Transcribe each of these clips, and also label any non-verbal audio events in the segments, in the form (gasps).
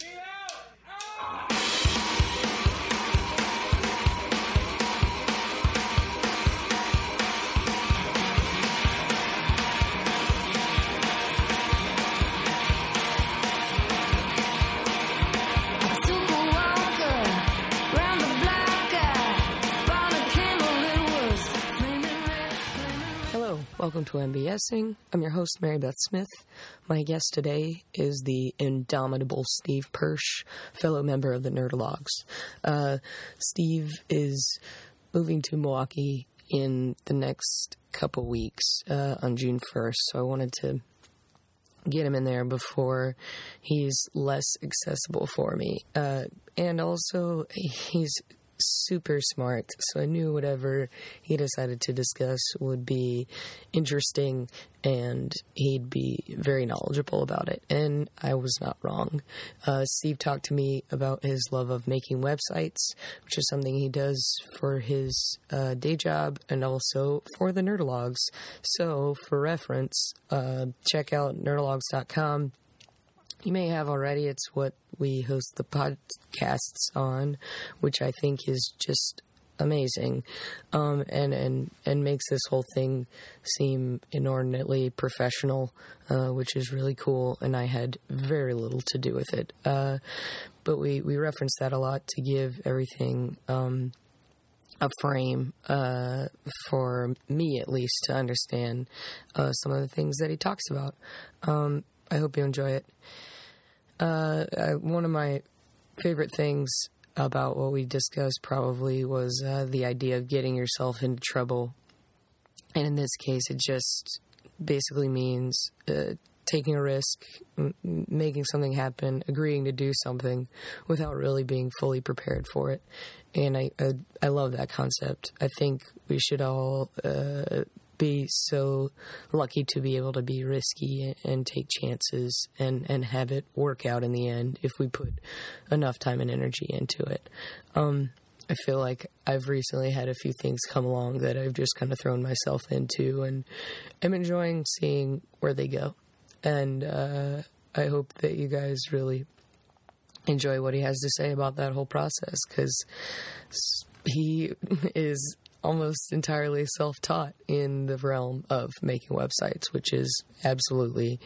Hello, welcome to MBSing. I'm your host, Mary Beth Smith. My guest today is the indomitable Steve Persch, fellow member of the Nerdologues. Uh, Steve is moving to Milwaukee in the next couple weeks uh, on June 1st, so I wanted to get him in there before he's less accessible for me. Uh, and also, he's super smart, so I knew whatever he decided to discuss would be interesting and he'd be very knowledgeable about it. And I was not wrong. Uh, Steve talked to me about his love of making websites, which is something he does for his uh, day job and also for the Nerdologues. So, for reference, uh, check out nerdologues.com you may have already. It's what we host the podcasts on, which I think is just amazing, um, and and and makes this whole thing seem inordinately professional, uh, which is really cool. And I had very little to do with it, uh, but we we reference that a lot to give everything. Um, a frame uh, for me, at least, to understand uh, some of the things that he talks about. Um, I hope you enjoy it. Uh, one of my favorite things about what we discussed probably was uh, the idea of getting yourself into trouble. And in this case, it just basically means uh, taking a risk, m- making something happen, agreeing to do something without really being fully prepared for it. And I, I, I love that concept. I think we should all uh, be so lucky to be able to be risky and take chances and, and have it work out in the end if we put enough time and energy into it. Um, I feel like I've recently had a few things come along that I've just kind of thrown myself into, and I'm enjoying seeing where they go. And uh, I hope that you guys really enjoy what he has to say about that whole process because he (laughs) is almost entirely self taught in the realm of making websites, which is absolutely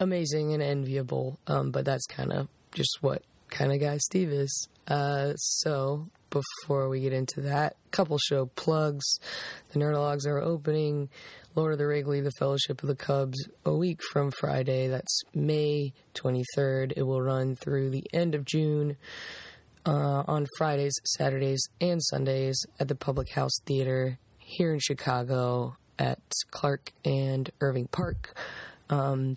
amazing and enviable. Um, but that's kind of just what kind of guy Steve is. Uh, so before we get into that, couple show plugs. The Nerdologues are opening Lord of the Wrigley, The Fellowship of the Cubs, a week from Friday. That's May 23rd. It will run through the end of June uh, on Fridays, Saturdays, and Sundays at the Public House Theater here in Chicago at Clark and Irving Park. Um,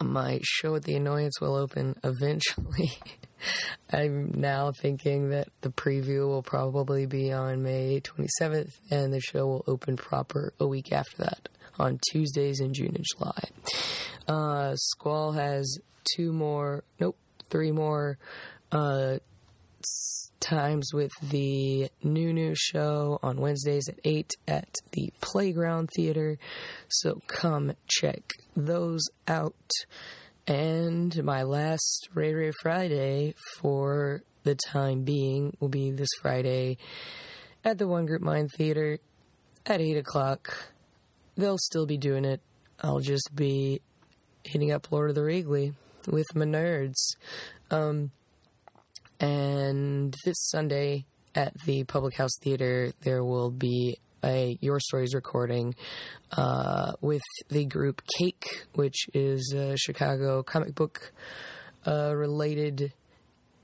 my show at the Annoyance will open eventually. (laughs) I'm now thinking that the preview will probably be on May 27th, and the show will open proper a week after that on Tuesdays in June and July. Uh, Squall has two more, nope, three more uh, times with the new new show on Wednesdays at 8 at the Playground Theater. So come check those out. And my last Ray Ray Friday for the time being will be this Friday at the One Group Mind Theater at 8 o'clock. They'll still be doing it. I'll just be hitting up Lord of the Wrigley with my nerds. Um, and this Sunday at the Public House Theater, there will be a Your Stories recording uh, with the group Cake, which is a Chicago comic book uh, related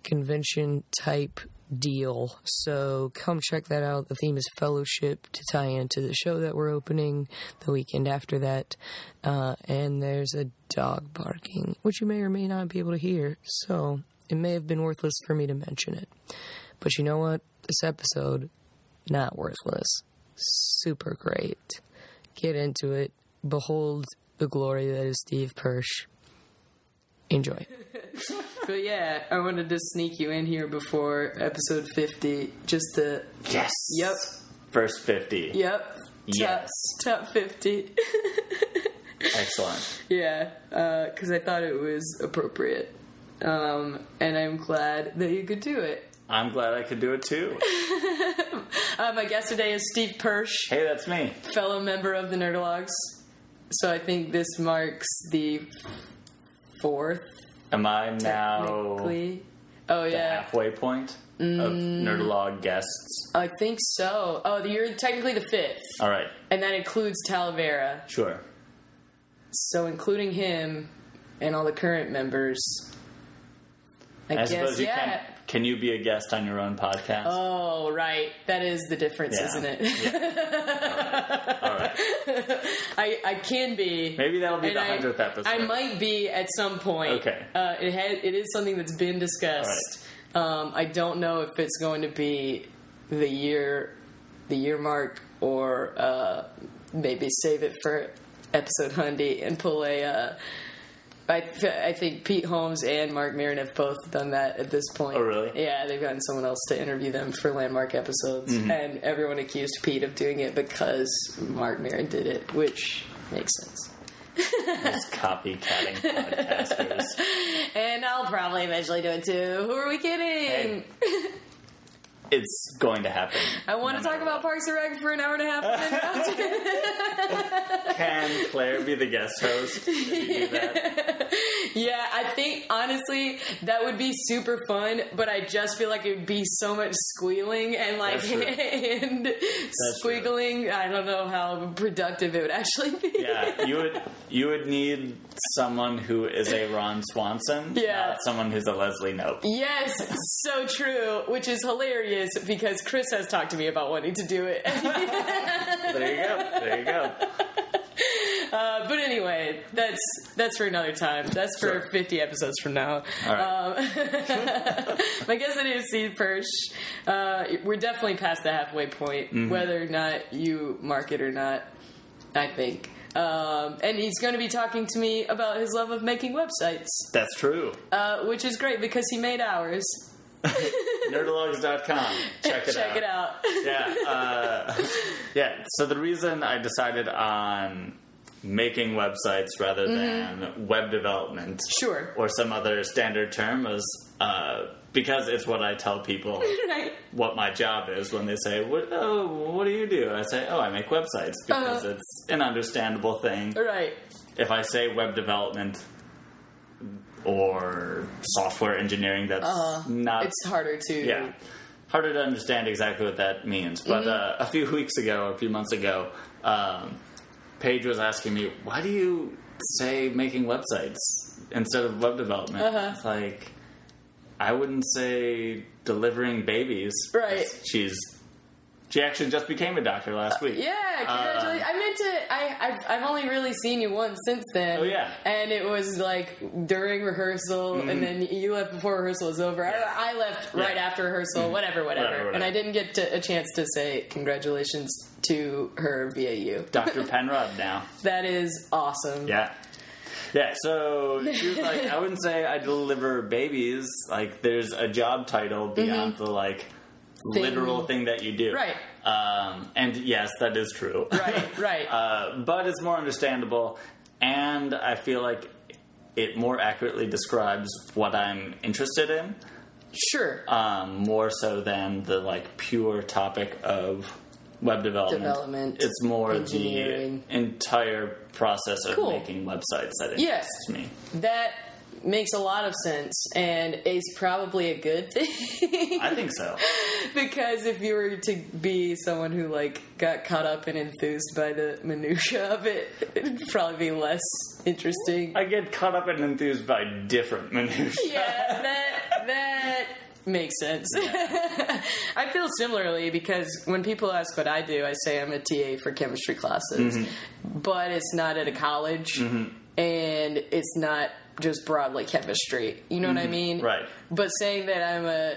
convention type deal. So come check that out. The theme is fellowship to tie into the show that we're opening the weekend after that. Uh, and there's a dog barking, which you may or may not be able to hear. So it may have been worthless for me to mention it. But you know what? This episode, not worthless. Super great. Get into it. Behold the glory that is Steve Persch. Enjoy. (laughs) but yeah, I wanted to sneak you in here before episode 50 just to. Yes. Yep. First 50. Yep. Yes. Top, top 50. (laughs) Excellent. yeah, uh, because I thought it was appropriate. Um, and I'm glad that you could do it. I'm glad I could do it too. (laughs) Uh, my guest today is Steve Persch, Hey, that's me. fellow member of the Nerdologues. So I think this marks the fourth, Am I now technically. Oh the yeah, halfway point of Nerdologue guests? I think so. Oh, you're technically the fifth, All right, and that includes Talavera. sure. So including him and all the current members. I, I guess suppose you yeah. can. Can you be a guest on your own podcast? Oh, right. That is the difference, Yeah. isn't it? (laughs) All right. I, I can be. Maybe that'll be the hundredth episode. I might be at some point. Okay. Uh, it has, it is something that's been discussed. Um, I don't know if it's going to be the year, the year mark, or uh, maybe save it for episode Hundy and pull a. Uh, I, I think Pete Holmes and Marc Maron have both done that at this point. Oh, really? Yeah, they've gotten someone else to interview them for landmark episodes, Mm-hmm. and everyone accused Pete of doing it because Marc Maron did it, which makes sense. These (laughs) copycatting podcasters. (laughs) And I'll probably eventually do it too. Who are we kidding? (laughs) It's going to happen. I want to talk about Parks and Rec for an hour and a half. and. (laughs) (laughs) Can Claire be the guest host? (laughs) yeah, I think honestly that would be super fun, but I just feel like it would be so much squealing and like That's true. and true. squiggling. I don't know how productive it would actually be. Yeah, you would you would need someone who is a Ron Swanson, Yeah. not someone who's a Leslie Knope. Yes, so true, which is hilarious because Chris has talked to me about wanting to do it. (laughs) There you go. There you go. Uh, but anyway, that's that's for another time. That's for Sure. 50 episodes from now. Right. Um, (laughs) my guess it is Steve Persch. Uh, we're definitely past the halfway point, Mm-hmm. whether or not you mark it or not, I think. Um, and he's going to be talking to me about his love of making websites, That's true. uh, which is great because he made ours. (laughs) Nerdologues.com. Check it out. Check it out. yeah, uh, yeah. So the reason I decided on making websites rather than web development, Mm-hmm. Sure. or some other standard term, was uh, because it's what I tell people (laughs) right. what my job is when they say, what, "Oh, what do you do?" I say, "Oh, I make websites," because Uh-huh. it's an understandable thing. Right. If I say web development or software engineering, that's not Uh-huh. It's harder to. yeah harder to understand exactly what that means but Mm-hmm. uh, a few (laughs) weeks ago or a few months ago um, paige was asking me why do you say making websites instead of web development Uh-huh. it's like i wouldn't say delivering babies Right. she's she actually just became a doctor last week Yeah, congratulations. I meant to. I, I've, I've only really seen you once since then. Oh, yeah. Mm-hmm. And it was like during rehearsal, and then you left before rehearsal was over. Yeah. I, I left right Yeah. after rehearsal, whatever, whatever, Whatever, whatever. And I didn't get to, a chance to say congratulations to her via you. dr penrod now That is awesome. Yeah. Yeah, so she was like, (laughs) I wouldn't say I deliver babies. Like, there's a job title beyond the, like, Mm-hmm. Thing. literal thing that you do. Right. Um, and yes, that is true. Right, right. (laughs) uh, but it's more understandable, and I feel like it more accurately describes what I'm interested in, Sure. um, more so than the, like, pure topic of web development. Development, It's more the entire process of Cool. making websites that interests Yes. me. that makes a lot of sense and is probably a good (laughs) thing. I think so. (laughs) because if you were to be someone who like got caught up and enthused by the minutia of it, it'd probably be less interesting. I get caught up and enthused by different minutiae. yeah, that that makes sense. (laughs) I feel similarly because when people ask what I do, I say I'm a TA for chemistry classes, Mm-hmm. but it's not at a college, and it's not just broadly chemistry. You know what I mean? Mm-hmm. Right. But saying that I'm a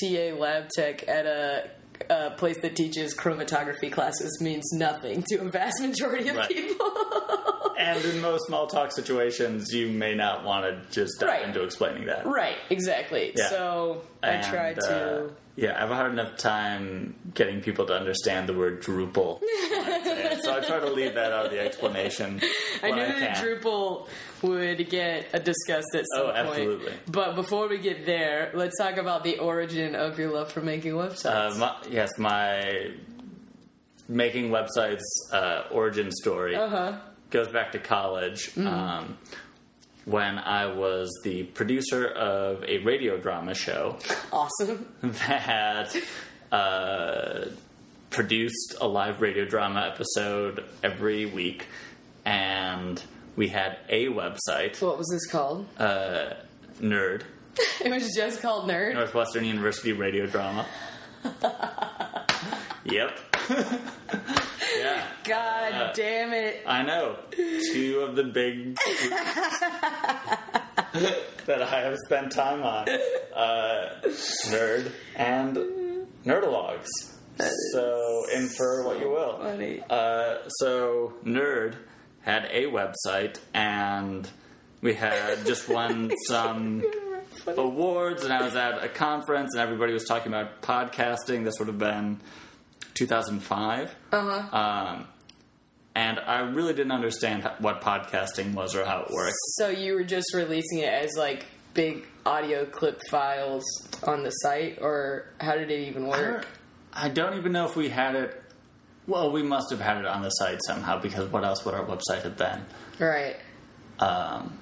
TA lab tech at a a place that teaches chromatography classes means nothing to a vast (laughs) majority of Right. people. (laughs) and in most small talk situations, you may not want to just dive Right. into explaining that. Right, exactly. Yeah. So I try tried uh, to. Yeah, I have a hard enough time getting people to understand the word Drupal. when I say it. so I try to leave that out of the explanation. I knew that. Drupal would get a discussed at some Oh, point. absolutely. But before we get there, let's talk about the origin of your love for making websites. Uh, my, yes, my making websites uh, origin story Uh-huh. goes back to college um, when I was the producer of a radio drama show awesome. (laughs) that uh, produced a live radio drama episode every week, and we had a website, What was this called? uh, Nerd, (laughs) It was just called Nerd. Northwestern University Radio Drama. (laughs) yep. yeah. God Damn it. I know. Two of the big (laughs) that I have spent time on. Uh, nerd and Nerdologues. So infer what you will. Funny. Uh, so Nerd had a website and we had just won (laughs) some awards and I was at a conference and everybody was talking about podcasting. This would have been 2005. Uh-huh. Um, and I really didn't understand what podcasting was or how it worked. So you were just releasing it as like big audio clip files on the site, or how did it even work? I don't even know if we had it. Well, we must have had it on the site somehow because what else would our website have been? Right. Um,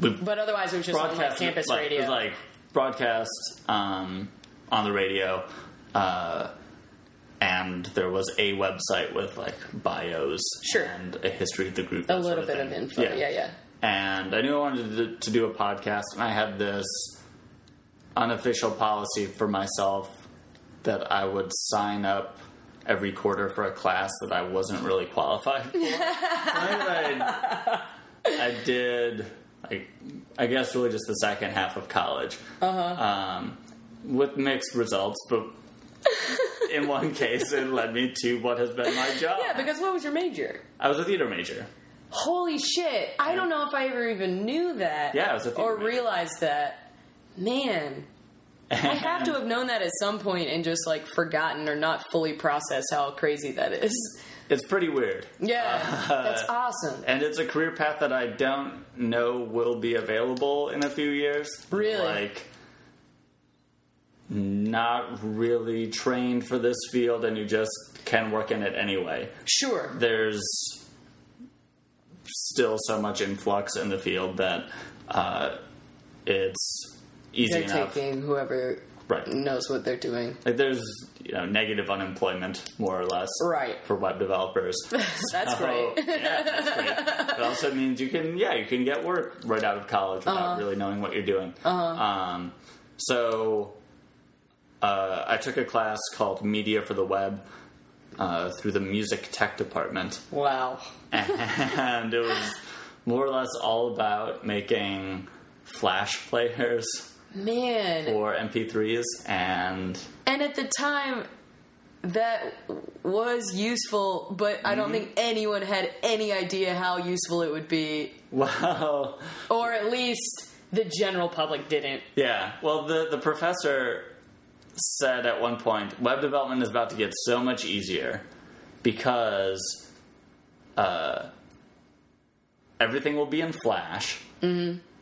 But otherwise, it was just on like campus like, radio. It was like broadcast um, on the radio, uh, and there was a website with like bios Sure. and a history of the group. a little sort bit of info. Yeah, yeah. and I knew I wanted to, do a podcast, and I had this unofficial policy for myself that I would sign up every quarter for a class that I wasn't really qualified for. I, (laughs) I did, like, I guess, really just the second half of college, uh-huh. um, with mixed results, but. (laughs) In one case, it led me to what has been my job. Yeah, because what was your major? I was a theater major. Holy shit! I don't know if I ever even knew that. Yeah, it was a theater or major. realized that. Man, I have to have known that at some point and just like forgotten or not fully processed how crazy that is. It's pretty weird. Yeah, uh, that's awesome. And it's a career path that I don't know will be available in a few years. Really? Like, not really trained for this field, and you just can work in it anyway. Sure. There's still so much influx in the field that uh, it's easy They're enough. taking whoever Right. knows what they're doing. Like, there's you know negative unemployment more or less Right. for web developers. (laughs) That's So, great. yeah, that's great. It also means you can, yeah, you can get work right out of college without Uh-huh. really knowing what you're doing. Um, so uh, I took a class called Media for the Web uh, through the music tech department, Wow. (laughs) and it was more or less all about making flash players Man. for MP3s and And at the time, that was useful, but I Mm-hmm. don't think anyone had any idea how useful it would be, (laughs) Wow. or at least the general public didn't. Yeah. Well, the the professor said at one point, web development is about to get so much easier because uh, everything will be in Flash.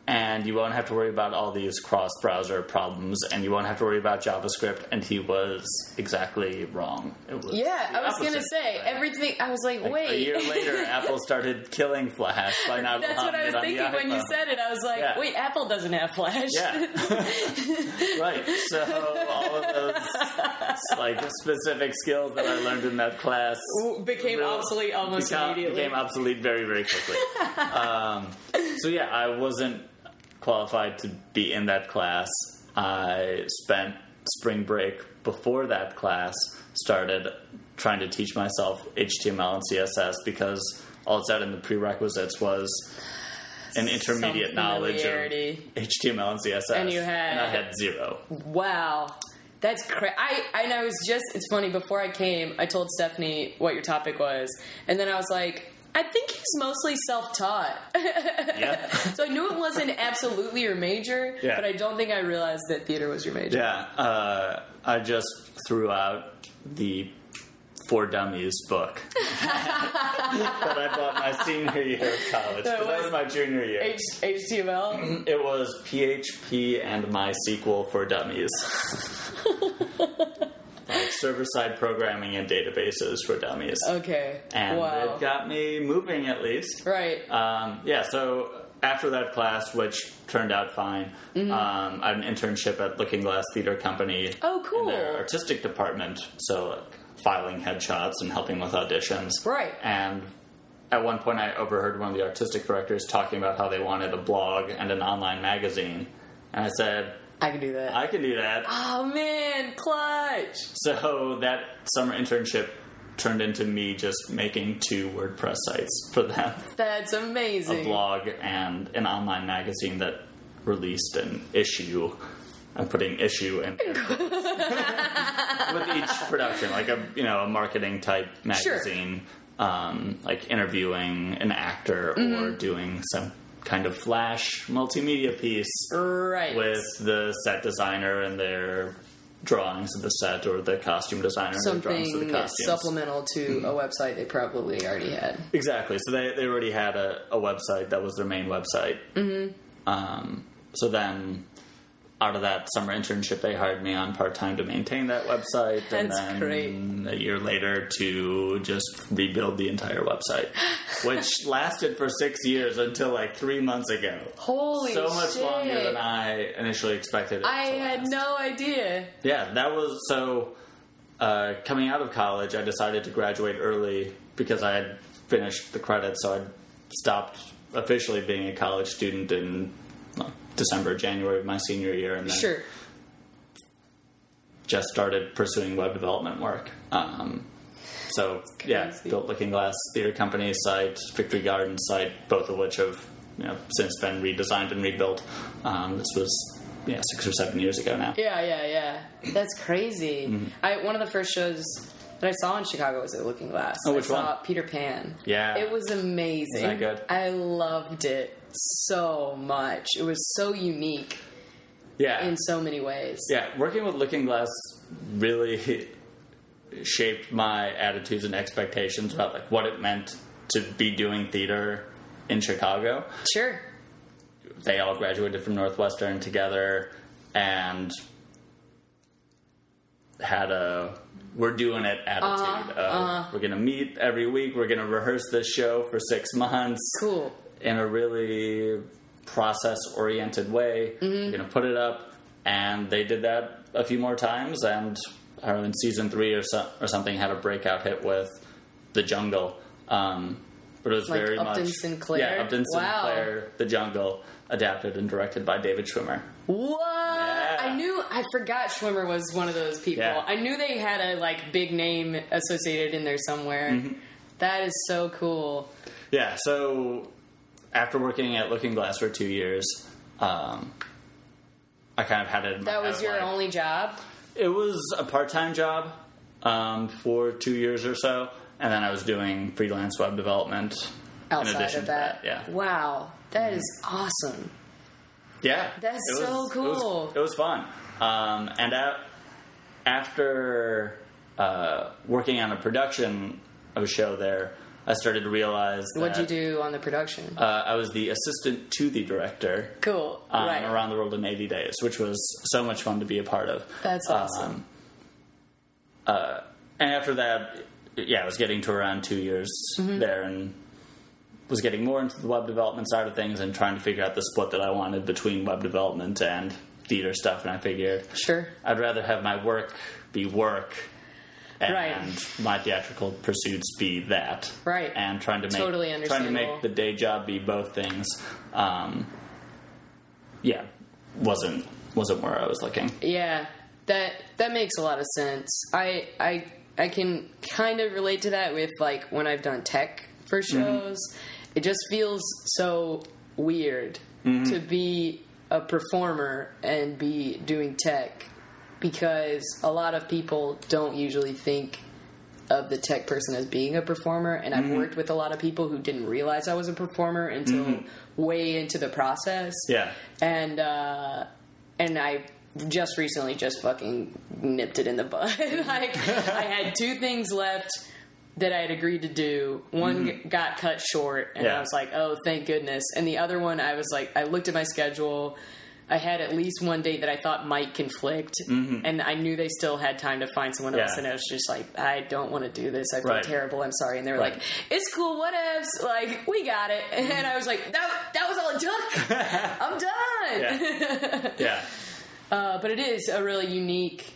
And you won't have to worry about all these cross browser problems, and you won't have to worry about JavaScript. And he was exactly wrong. Was Yeah, I was gonna opposite. say everything. I was like, Like, wait. A year later, (laughs) Apple started killing Flash by not That's what I was it on the thinking when you said it. I was like, Yeah. wait, Apple doesn't have Flash. Yeah. (laughs) right. So all of those like specific skills that I learned in that class Became real- obsolete almost immediately. Became obsolete very, very quickly. (laughs) um, so yeah, I wasn't qualified to be in that class. I spent spring break before that class started trying to teach myself HTML and CSS because all it said in the prerequisites was an intermediate knowledge of. HTML and CSS. And you had- and I had zero. Wow. That's crazy. I and I was just it's funny before I came, I told Stephanie what your topic was. And then I was like, I think he's mostly self-taught. Yeah. (laughs) so I knew it wasn't absolutely your major, Yeah. but I don't think I realized that theater was your major. Yeah, uh, I just threw out the For Dummies book (laughs) that I bought my senior year of college. That was my junior year. H- HTML. It was PHP and MySQL for Dummies. (laughs) like server side programming and databases for dummies. Okay. And wow. it got me moving at least. right. Um, yeah, so after that class, which turned out fine, Mm-hmm. um, I had an internship at Looking Glass Theater Company. Oh, cool. In their artistic department, so like, filing headshots and helping with auditions. Right. And at one point, I overheard one of the artistic directors talking about how they wanted a blog and an online magazine. And I said, I can do that. I can do that. oh man, clutch. So that summer internship turned into me just making two WordPress sites for them. That's amazing. a blog and an online magazine that released an issue. I'm putting issue in (laughs) with each production, like a you know a marketing type magazine, um, like interviewing an actor or Mm-hmm. doing some kind of flash multimedia piece Right. with the set designer and their drawings of the set, or the costume designer and their drawings of the something costumes. supplemental to a website they probably already had. Exactly. So they, they already had a, a website that was their main website. Mm-hmm. Um, so then, out of that summer internship, they hired me on part time to maintain that website, and That's then great. a year later to just rebuild the entire website, (laughs) which lasted for six years until like three months ago. Holy so much shit. longer than I initially expected. It I had no idea. Yeah, that was so. Uh, coming out of college, I decided to graduate early because I had finished the credits, so I stopped officially being a college student in well, December, January of my senior year, and then Sure. just started pursuing web development work. Um, so yeah, built Looking Glass Theater Company site, Victory Garden site, both of which have you know since been redesigned and rebuilt. Um, this was yeah six or seven years ago now. Yeah, yeah, yeah. That's crazy. Mm-hmm. I one of the first shows that I saw in Chicago was at Looking Glass. Oh, which I saw one? Peter Pan. Yeah. It was amazing. Isn't that good? I loved it so much. It was so unique Yeah, in so many ways. Yeah, working with Looking Glass really (laughs) shaped my attitudes and expectations about like what it meant to be doing theater in Chicago. Sure. They all graduated from Northwestern together and had a we're doing it attitude. Uh-huh. of, We're gonna meet every week. We're gonna rehearse this show for six months Cool. In a really process oriented way. We're gonna put it up, and they did that a few more times. And I don't know, in season three or so, or something, had a breakout hit with the Jungle. Um, but it was Like very Upton much Sinclair? Yeah, Upton Wow. Sinclair, the Jungle, adapted and directed by David Schwimmer. What? I knew. I forgot Schwimmer was one of those people. Yeah. I knew they had a like big name associated in there somewhere. Mm-hmm. That is so cool. Yeah, so after working at Looking Glass for two years, um, I kind of had it. That was your only job. It was a part-time job um, for two years or so, and then I was doing freelance web development in outside addition of to that. that. Yeah, Wow, that is awesome. yeah, That's It so It was, cool. it was fun, um, and a after uh, working on a production of a show there, I started to realize that What'd you do on the production? Uh, I was the assistant to the director cool. um, right. around the world in 80 days, which was so much fun to be a part of. That's awesome. Um, uh, and after that, yeah, I was getting to around two years Mm-hmm. there and was getting more into the web development side of things and trying to figure out the split that I wanted between web development and theater stuff. And I figured Sure. I'd rather have my work be work. And Right. my theatrical pursuits be that, Right. And trying to make Totally trying to make the day job be both things. Um, yeah, wasn't wasn't where I was looking. Yeah, that that makes a lot of sense. I I I can kind of relate to that with like when I've done tech for shows. It just feels so weird to be a performer and be doing tech because a lot of people don't usually think of the tech person as being a performer, and I've mm-hmm. worked with a lot of people who didn't realize I was a performer until mm-hmm. way into the process. Yeah. and uh, and I just recently just fucking nipped it in the bud. (laughs) like I had two things left that I had agreed to do. One g- got cut short, and Yeah. I was like, "Oh, thank goodness." And the other one, I was like, I looked at my schedule. I had at least one date that I thought might conflict, and I knew they still had time to find someone else. And I was just like, I don't want to do this. I feel Right. terrible. I'm sorry. And they were Right. like, It's cool. Whatevs. Like we got it. (laughs) And I was like, That that was all it took. (laughs) I'm done. Yeah. (laughs) yeah. Uh, but it is a really unique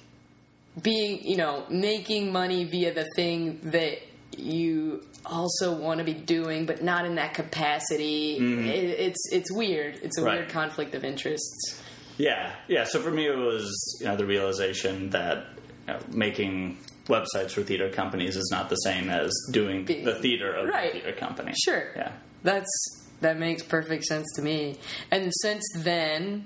being, you know, making money via the thing that you also want to be doing, but not in that capacity. It, it's it's weird. It's a Mm-hmm. Right. weird conflict of interests. Yeah, yeah. So for me, it was you know the realization that you know, making websites for theater companies is not the same as doing Be- the theater of right. the theater company. Sure. Yeah. That's that makes perfect sense to me. And since then,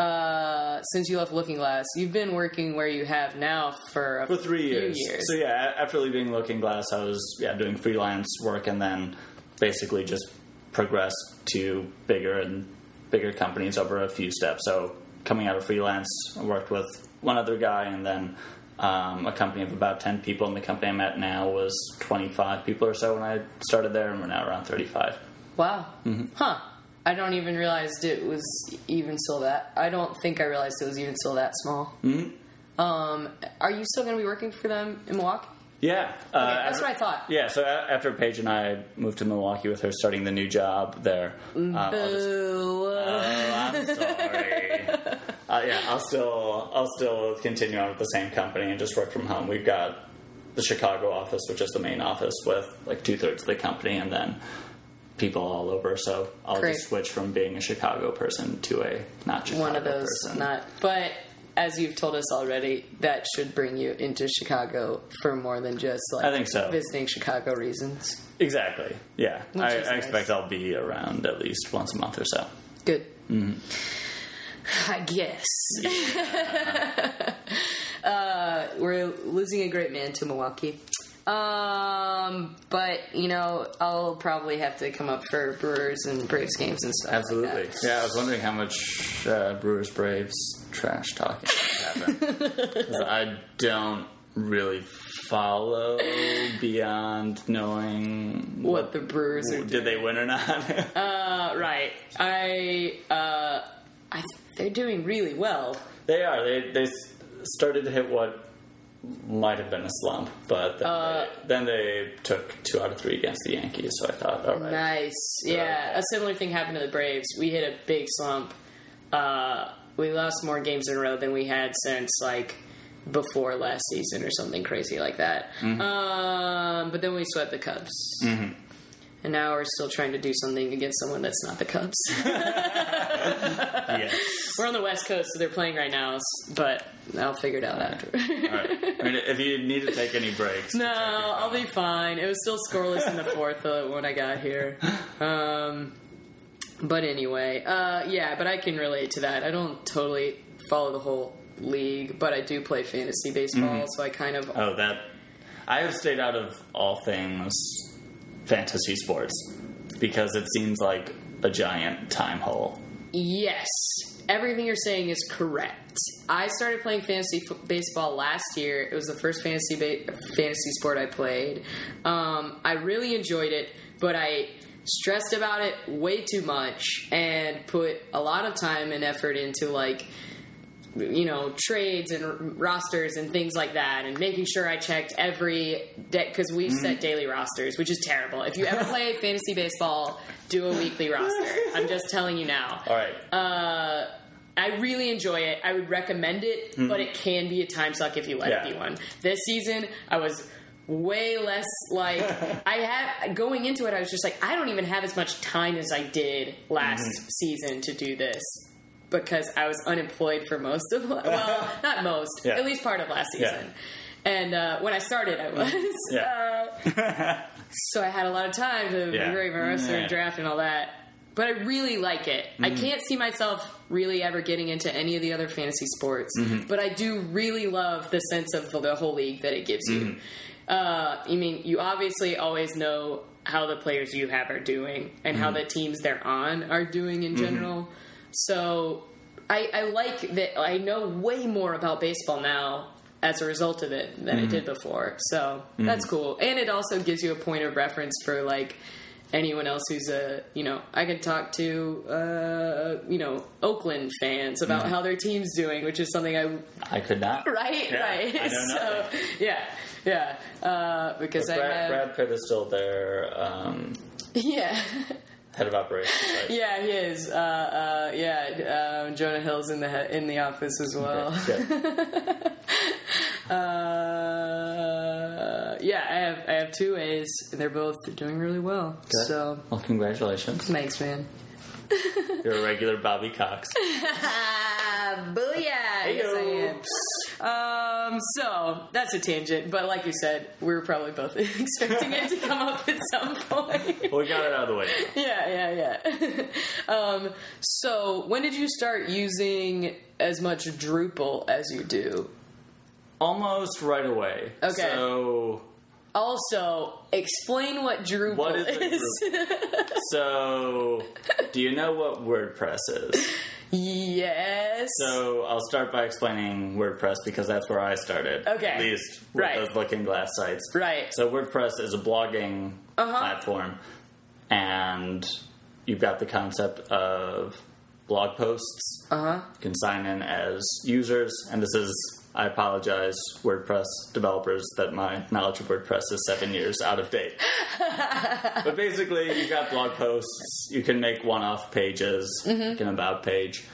uh, since you left Looking Glass, you've been working where you have now for a For three years. years. So yeah, after leaving Looking Glass, I was yeah doing freelance work and then basically just progressed to bigger and bigger companies over a few steps. So coming out of freelance, I worked with one other guy and then. Um, a company of about 10 people, and the company I'm at now was 25 people or so when I started there, and we're now around 35. Wow. Mm-hmm. Huh. I don't even realized it was even still that. I don't think I realized it was even still that small. Mm-hmm. Um, are you still going to be working for them in Milwaukee? Yeah, uh, that's after- what I thought. Yeah, so after Paige and I moved to Milwaukee with her starting the new job there, uh, I'll just-. Oh, I'm sorry. (laughs) uh, yeah, I'll still I'll still continue on with the same company and just work from home. We've got the Chicago office, which is the main office, with like two thirds of the company, and then people all over. So I'll Great. just switch from being a Chicago person to a not Chicago One of those, person. not. But as you've told us already, that should bring you into Chicago for more than just like I think so. visiting Chicago reasons. exactly. Yeah, I, I nice. expect I'll be around at least once a month or so. Good. Mm-hmm. I guess. (laughs) uh, we're losing a great man to Milwaukee. Um, but you know, I'll probably have to come up for Brewers and Braves games and stuff. like Absolutely. that. yeah, I was wondering how much uh, Brewers Braves trash talking happened. (laughs) I don't really follow beyond knowing What the Brewers are did they win or not. (laughs) Uh, right. I, uh, I, they're doing really well. they are. They they started to hit what might have been a slump, but then, Uh, they, then they took two out of three against the Yankees. So I thought, all right, Nice. Yeah, a similar thing happened to the Braves. We hit a big slump. Uh, we lost more games in a row than we had since like before last season or something crazy like that. Um, but then we swept the Cubs. And now we're still trying to do something against someone that's not the Cubs. (laughs) yes. we're on the West Coast, so they're playing right now, but I'll figure it out after. All right. I mean, if you need to take any breaks, No, I'll be fine. It was still scoreless in the fourth uh, when I got here. Um, but anyway, uh, yeah, but I can relate to that. I don't totally follow the whole league, but I do play fantasy baseball, so I kind of. Oh, that I have stayed out of all things fantasy sports because it seems like a giant time hole. Yes, everything you're saying is correct. I started playing fantasy f- baseball last year. It was the first fantasy ba- fantasy sport I played. Um, I really enjoyed it, but I stressed about it way too much and put a lot of time and effort into like you know trades and r- rosters and things like that and making sure i checked every deck because we set mm-hmm. daily rosters which is terrible if you ever play (laughs) fantasy baseball do a weekly roster i'm just telling you now All right. uh, I really enjoy it. I would recommend it, mm-hmm. but it can be a time suck if you let Yeah. it be one. This season, I was way less like (laughs) I had going into it. I was just like, I don't even have as much time as I did last mm-hmm. season to do this because I was unemployed for most of (laughs) well, (laughs) not most, Yeah. at least part of last Yeah. season. And uh, when I started, I was. (laughs) Yeah. Uh, so I had a lot of time to Yeah. grade my roster Yeah. and draft and all that. But I really like it. I Mm-hmm. can't see myself really ever getting into any of the other fantasy sports, Mm-hmm. but I do really love the sense of the whole league that it gives you. Mm-hmm. Uh, I mean, you obviously always know how the players you have are doing and how the teams they're on are doing in general. So I, I like that I know way more about baseball now as a result of it than I did before. So that's cool. And it also gives you a point of reference for like anyone else who's a you know I can talk to uh, you know Oakland fans about how their team's doing, which is something I I could not. (laughs) right Yeah, right. I (laughs) so yeah yeah uh, because I Brad, have Brad Pitt is still there. um, (laughs) yeah. Head of operations. Right? (laughs) Yeah, he is. Uh, uh, yeah, um, Jonah Hill's in the he- in the office as well. Good. (laughs) Uh, yeah, I have I have two A's, and they're both doing really well. Good. So Well, congratulations. thanks, man. (laughs) You're a regular Bobby Cox. (laughs) Booyah! Yes, I am. Um, so that's a tangent, but like you said, we were probably both (laughs) expecting it to come up at some point. Well, we got it out of the way. yeah, yeah, yeah. um, so when did you start using as much Drupal as you do? Almost right away. Okay. So, Also, explain what Drupal what is a (laughs) so do you know what WordPress is? yes. So I'll start by explaining WordPress because that's where I started. Okay. At least with Right. those Looking Glass sites. right. So WordPress is a blogging Uh-huh. platform, and you've got the concept of blog posts. Uh huh. You can sign in as users, and this is. I apologize, WordPress developers, that my knowledge of WordPress is seven years out of date. (laughs) but basically, you've got blog posts. You can make one-off pages, Mm-hmm. like an about page,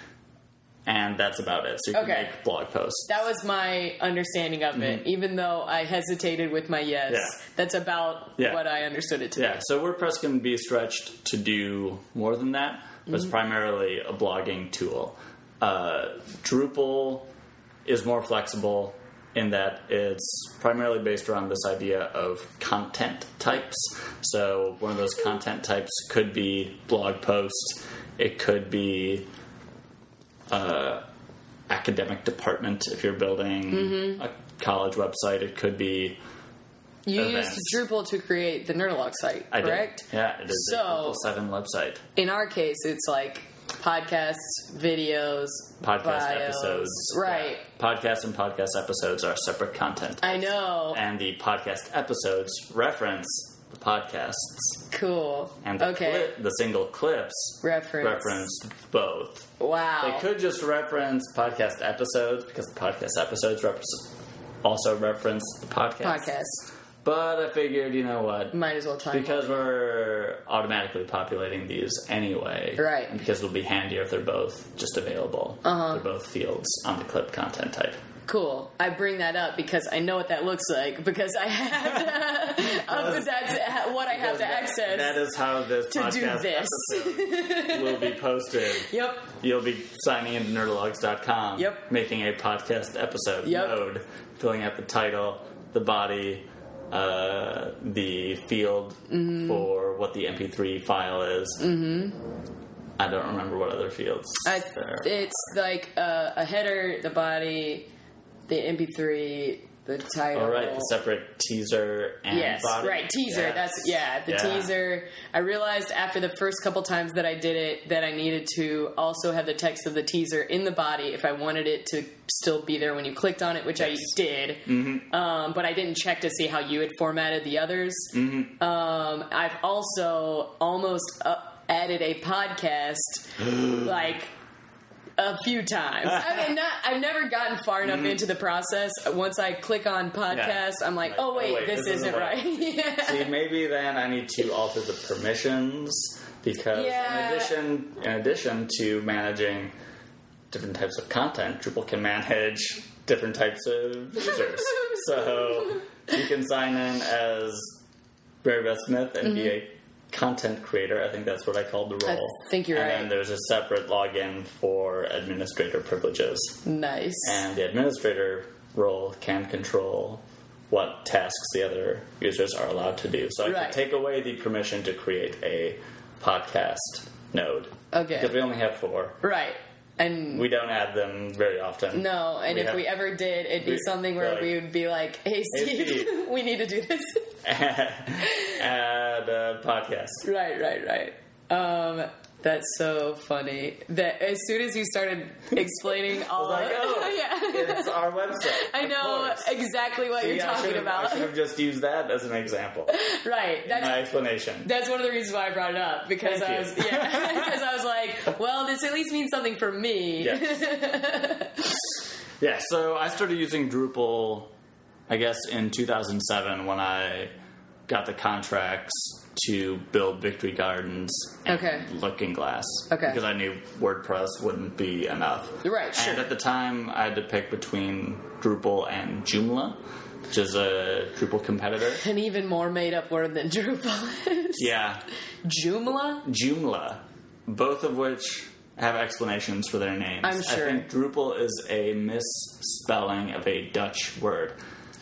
and that's about it. So you can Okay. make blog posts. That was my understanding of it, even though I hesitated with my yes. Mm-hmm. Yeah. That's about Yeah. what I understood it to be. Yeah, so WordPress can be stretched to do more than that, but it's primarily a blogging tool. Uh, Drupal is more flexible in that it's primarily based around this idea of content types. So one of those content types could be blog posts, it could be uh, academic department if you're building a college website, it could be. You events. used Drupal to create the Nerdologue site, I did. correct? Yeah, it is So- a Drupal 7 website. In our case, it's like podcasts, videos, podcast bios. episodes. Right. Yeah. Podcast and podcast episodes are separate content. I know. and the podcast episodes reference the podcasts. cool. And the, okay. clip, the single clips Reference. reference both. Wow. They could just reference podcast episodes because the podcast episodes represent, also reference the podcast. Podcast. But I figured, you know what? Might as well try. Because we're automatically populating these anyway. Right. And because it'll be handier if they're both just available. Uh-huh. They're both fields on the clip content type. Cool. I bring that up because I know what that looks like because I have to, (laughs) that's what I have to That- access. That is how this to do podcast this. episode will be posted. (laughs) Yep. You'll be signing into nerdologues.com, Yep. making a podcast episode Yep. node, filling out the title, the body, uh, the field Mm-hmm. for what the MP3 file is. Mm-hmm. I don't remember what other fields. I, it's like uh, a header, the body, the MP3, the title. All right, the separate teaser and Yes, body. right. Teaser. Yes. That's yeah. The Yeah. teaser. I realized after the first couple times that I did it that I needed to also have the text of the teaser in the body if I wanted it to still be there when you clicked on it, which Yes. I did. Mm-hmm. Um, but I didn't check to see how you had formatted the others. Mm-hmm. Um, I've also almost uh, added a podcast, (gasps) like. A few times. I mean, not. I've never gotten far enough into the process. Once I click on podcast, Mm-hmm. Yeah. I'm like, Like, oh wait, oh, wait, this, this isn't isn't right. (laughs) yeah. See, maybe then I need to alter the permissions because Yeah. in addition, in addition to managing different types of content, Drupal can manage different types of users. (laughs) so you can sign in as Barry Beth Smith and be a content creator. I think that's what I called the role. I think you're and right. then there's a separate login for administrator privileges. Nice. And the administrator role can control what tasks the other users are allowed to do. So I Right. can take away the permission to create a podcast node. Okay. Because we only have four. right. And We don't add them very often. no, and We if have- we ever did, it'd be we- something where like- we would be like, "Hey, Steve, Steve." (laughs) we need to do this." (laughs) add a podcast. right, right, right. Um, that's so funny. That as soon as you started explaining all, like, of- oh, oh, yeah, (laughs) It's our website. I know exactly what you're I talking should've- about. I should have just used that as an example. (laughs) right. That's My explanation. That's one of the reasons why I brought it up because Thank I you. was yeah (laughs) because I was like, well, this at least means something for me. Yes. Yeah, so I started using Drupal, I guess, in 2007 when I got the contracts to build Victory Gardens and Okay. Looking Glass. Okay. Because I knew WordPress wouldn't be enough. Right, sure. And at the time, I had to pick between Drupal and Joomla, which is a Drupal competitor. (laughs) An even more made up word than Drupal is. Yeah, Joomla? Joomla, both of which have explanations for their names. I'm sure. I think Drupal is a misspelling of a Dutch word.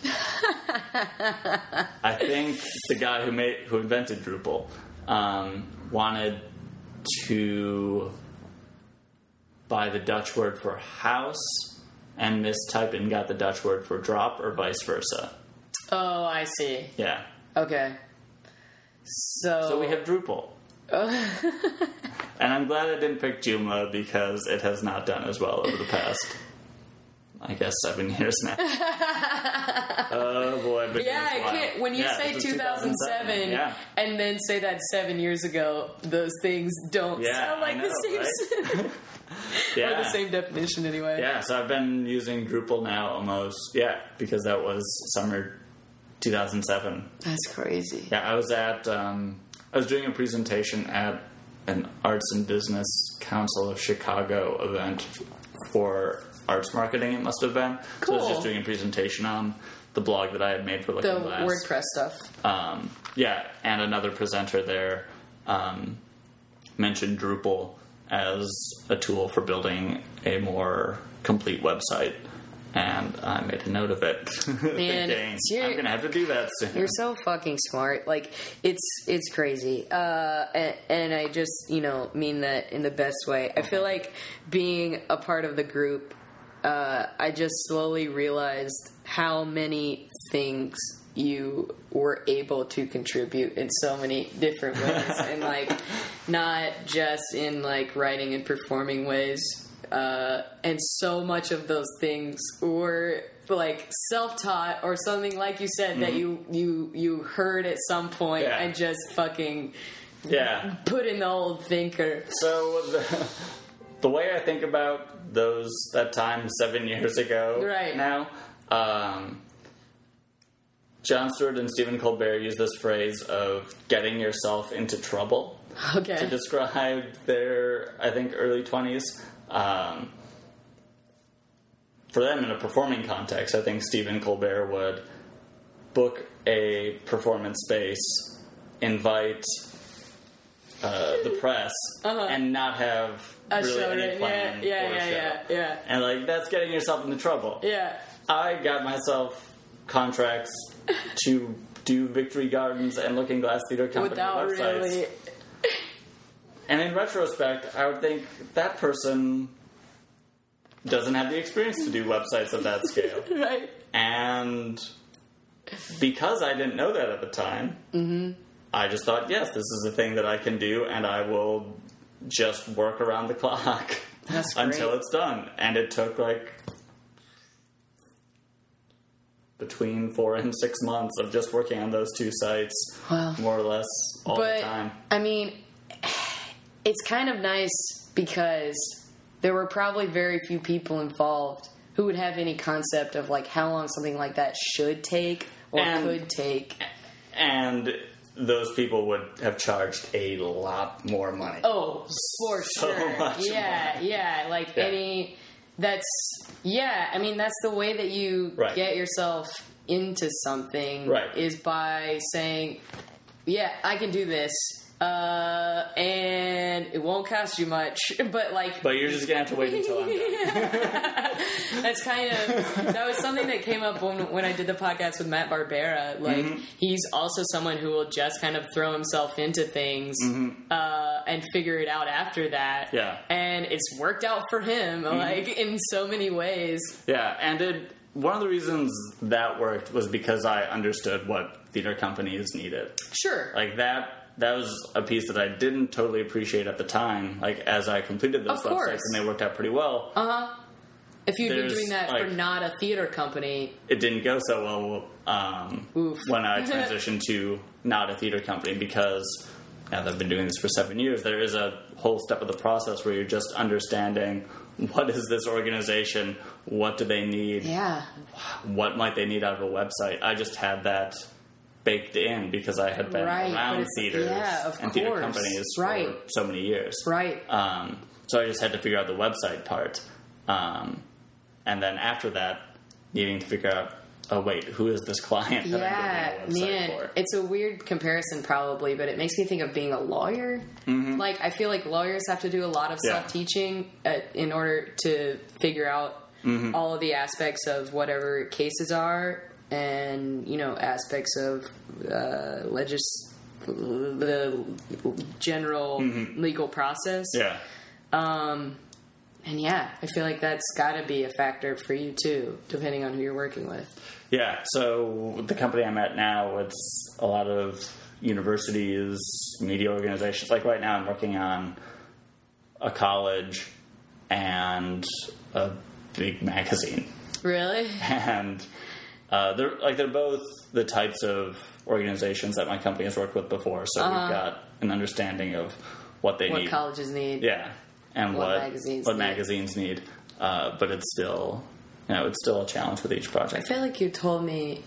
(laughs) I think the guy who made who invented Drupal um, wanted to buy the Dutch word for house and mistyped and got the Dutch word for drop, or vice versa. Oh, I see. Yeah. Okay. So, So we have Drupal. (laughs) and I'm glad I didn't pick Joomla because it has not done as well over the past, I guess, seven years now. (laughs) yeah, I it's wild. can't. When you Yeah, say this is 2007, yeah. and then say that seven years ago, those things don't Yeah, sound like I the same right? (laughs) (laughs) or yeah. the same definition anyway. Yeah, so I've been using Drupal now almost, yeah, because that was summer 2007. That's crazy. Yeah, I was at um, I was doing a presentation at an Arts and Business Council of Chicago event for arts marketing. It must have been. So I was just doing a presentation on the blog that I had made for Looking The Glass. WordPress stuff. Um, yeah, and another presenter there um, mentioned Drupal as a tool for building a more complete website. And I made a note of it. (laughs) Man, Thinking, I'm going to have to do that soon. You're so fucking smart. Like it's it's crazy. Uh, and, and I just you know mean that in the best way. I feel like being a part of the group. Uh, I just slowly realized how many things you were able to contribute in so many different ways, and (laughs) like not just in like writing and performing ways. Uh, and so much of those things were like self-taught or something like you said that you you you heard at some point Yeah. and just fucking Yeah. put in the old thinker. So the, the way I think about those that time seven (laughs) years ago, Right. now, um, Jon Stewart and Stephen Colbert use this phrase of getting yourself into trouble to describe their, I think, early twenties. Um, for them, in a performing context, I think Stephen Colbert would book a performance space, invite uh, the press, and not have I really showed any it. Yeah, plan yeah, for a yeah, show. yeah, yeah, And like that's getting yourself into trouble. yeah. I got myself contracts (laughs) to do Victory Gardens and Looking Glass Theater Company Without websites. really, And in retrospect, I would think that person doesn't have the experience to do websites of that scale. (laughs) right? and because I didn't know that at the time, Mm-hmm. I just thought, yes, this is a thing that I can do, and I will just work around the clock (laughs) (laughs) until it's done. And it took like between four and six months of just working on those two sites, Wow. more or less all but the time. I mean, (sighs) it's kind of nice because there were probably very few people involved who would have any concept of like how long something like that should take or And- could take. And those people would have charged a lot more money. Oh, for (laughs) So sure. much yeah, yeah. Like Yeah. any. That's yeah. I mean, that's the way that you Right. get yourself into something. Right. Is by saying, "Yeah, I can do this. Uh, and it won't cost you much, (laughs) but like But you're just gonna have to wait until I'm done. (laughs) that's kind of that was something that came up when when I did the podcast with Matt Barbera. Like Mm-hmm. he's also someone who will just kind of throw himself into things uh, and figure it out after that. Mm-hmm. Yeah. and it's worked out for him like in so many ways. Yeah, and it, one of the reasons that worked was because I understood what theater companies needed. Sure, Like that. That was a piece that I didn't totally appreciate at the time. Like as I completed those websites, and they worked out pretty well. Uh huh. If you'd been doing that for not a theater company, it didn't go so well um, when I (laughs) transitioned to not a theater company because now that I've been doing this for seven years, there is a whole step of the process where you're just understanding what is this organization, what do they need, yeah, what might they need out of a website. I just had that baked in because I had been Right, around theaters yeah, of and theater companies Right. for so many years. right. Um, so I just had to figure out the website part. Um, and then after that, needing to figure out, oh, wait, who is this client that Yeah, I'm building website man, for? it's a weird comparison, probably, but it makes me think of being a lawyer. Like, I feel like lawyers have to do a lot of Mm-hmm. Yeah. self teaching in order to figure out Mm-hmm. all of the aspects of whatever cases are, and you know, aspects of uh, legis the general legal process. Mm-hmm. Yeah. Um, and yeah, I feel like that's got to be a factor for you too, depending on who you're working with. Yeah, so the company I'm at now, it's a lot of universities, media organizations. Like right now, I'm working on a college and a big magazine. Really? and uh, they're like they're both the types of organizations that my company has worked with before. So we've got an understanding of what they Uh-huh. What need. colleges need. yeah, and what what magazines what need. magazines need. Uh, but it's still, you know, it's still a challenge with each project. I feel like you told me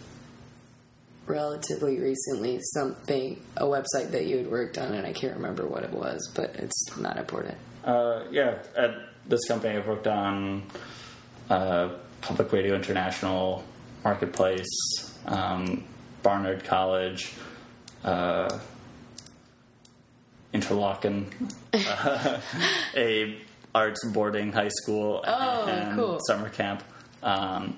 relatively recently something, a website that you had worked on, and I can't remember what it was, but it's not important. Uh, yeah, at this company, I've worked on uh, Public Radio International, Marketplace, um, Barnard College, uh, Interlochen, uh, (laughs) a arts boarding high school, Oh, and cool. summer camp. Um,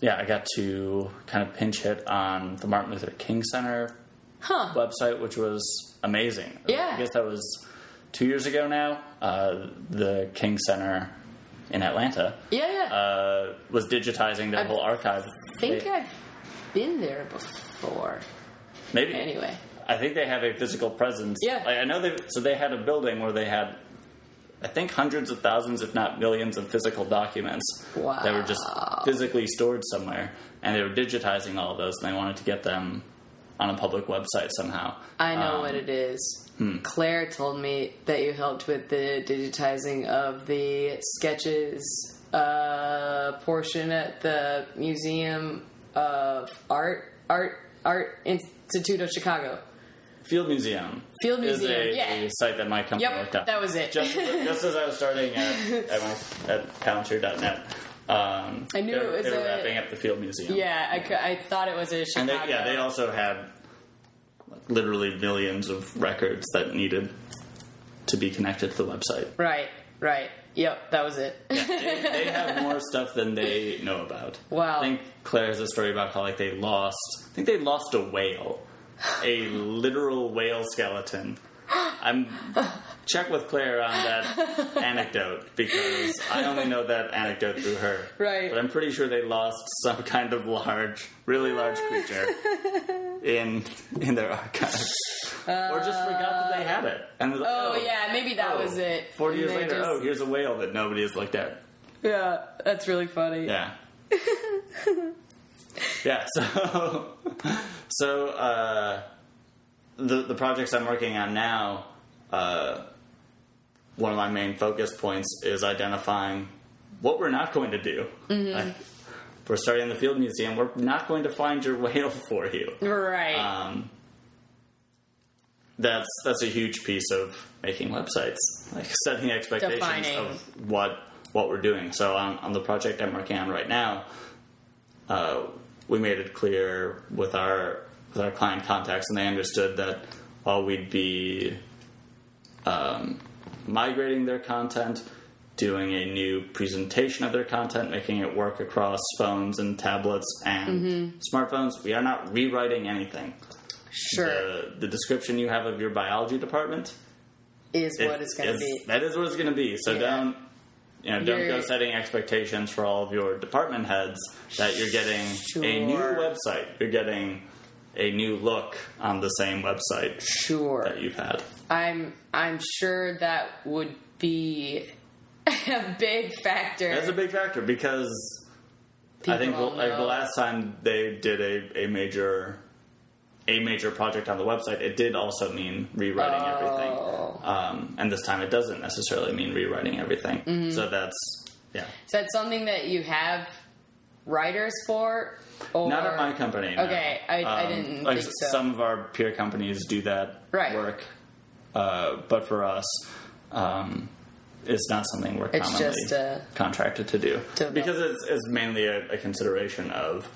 yeah, I got to kind of pinch hit on the Martin Luther King Center Huh. website, which was amazing. Yeah. I guess that was two years ago now. Uh, the King Center in Atlanta Yeah, yeah. uh, was digitizing their I've- whole archive. I think They- I've been there before. maybe Anyway. I think they have a physical presence. Yeah. Like, I know they. So they had a building where they had, I think, hundreds of thousands, if not millions, of physical documents that were just physically stored somewhere, and they were digitizing all of those, and they wanted to get them on a public website somehow. I know Um, what it is. Hmm. Claire told me that you helped with the digitizing of the sketches uh, portion at the Museum of Art, Art, Art Institute of Chicago. Field Museum. Field is Museum, a, yeah. a site that my company worked on. that was it. just, just as I was starting at at, my, at Palantir.net. Um, I knew they, it was they were a- wrapping up the Field Museum. yeah, I, I thought it was a and Chicago. they, yeah, they also had like, literally millions of records that needed to be connected to the website. right, right. Yep, that was it. they, (laughs) they have more stuff than they know about. Wow. I think Claire has a story about how like they lost. I think they lost a whale, a literal whale skeleton. (gasps) I'm check with Claire on that (laughs) anecdote because I only know that anecdote through her. Right. But I'm pretty sure they lost some kind of large, really large creature (laughs) in in their archives, or just forgot that they had it. And was like, oh, yeah, maybe that oh, was it. Forty years later, just- oh, here's a whale that nobody has looked at. Yeah, that's really funny. Yeah. (laughs) yeah. So, so uh, the the projects I'm working on now, uh, one of my main focus points is identifying what we're not going to do. Like, if we're starting the field museum. We're not going to find your (laughs) whale for you. Right. Um, that's that's a huge piece of making websites, like (laughs) setting expectations Defining. of what what we're doing. So on, on the project I'm working on right now, uh, we made it clear with our with our client contacts, and they understood that while we'd be um, migrating their content, doing a new presentation of their content, making it work across phones and tablets and mm-hmm. smartphones. We are not rewriting anything. Sure, The, the description you have of your biology department is what it's going to be. That is what it's going to be. So Yeah. don't you know? Don't go You're- setting expectations for all of your department heads that you're getting a new website. You're getting a new look on the same website Sure, that you've had. I'm I'm sure that would be a big factor. That's a big factor because I think don't like the last time they did a, a major a major project on the website, it did also mean rewriting Oh. everything. Um, and this time it doesn't necessarily mean rewriting everything. Mm-hmm. So that's yeah. Is that something that you have writers for? Or Not at my company. no. Okay, I- I Um, didn't like think so. Some of our peer companies do that Right. work, uh, but for us, um, it's not something we're It's commonly just, uh, contracted to do to- because it's, it's mainly a, a consideration of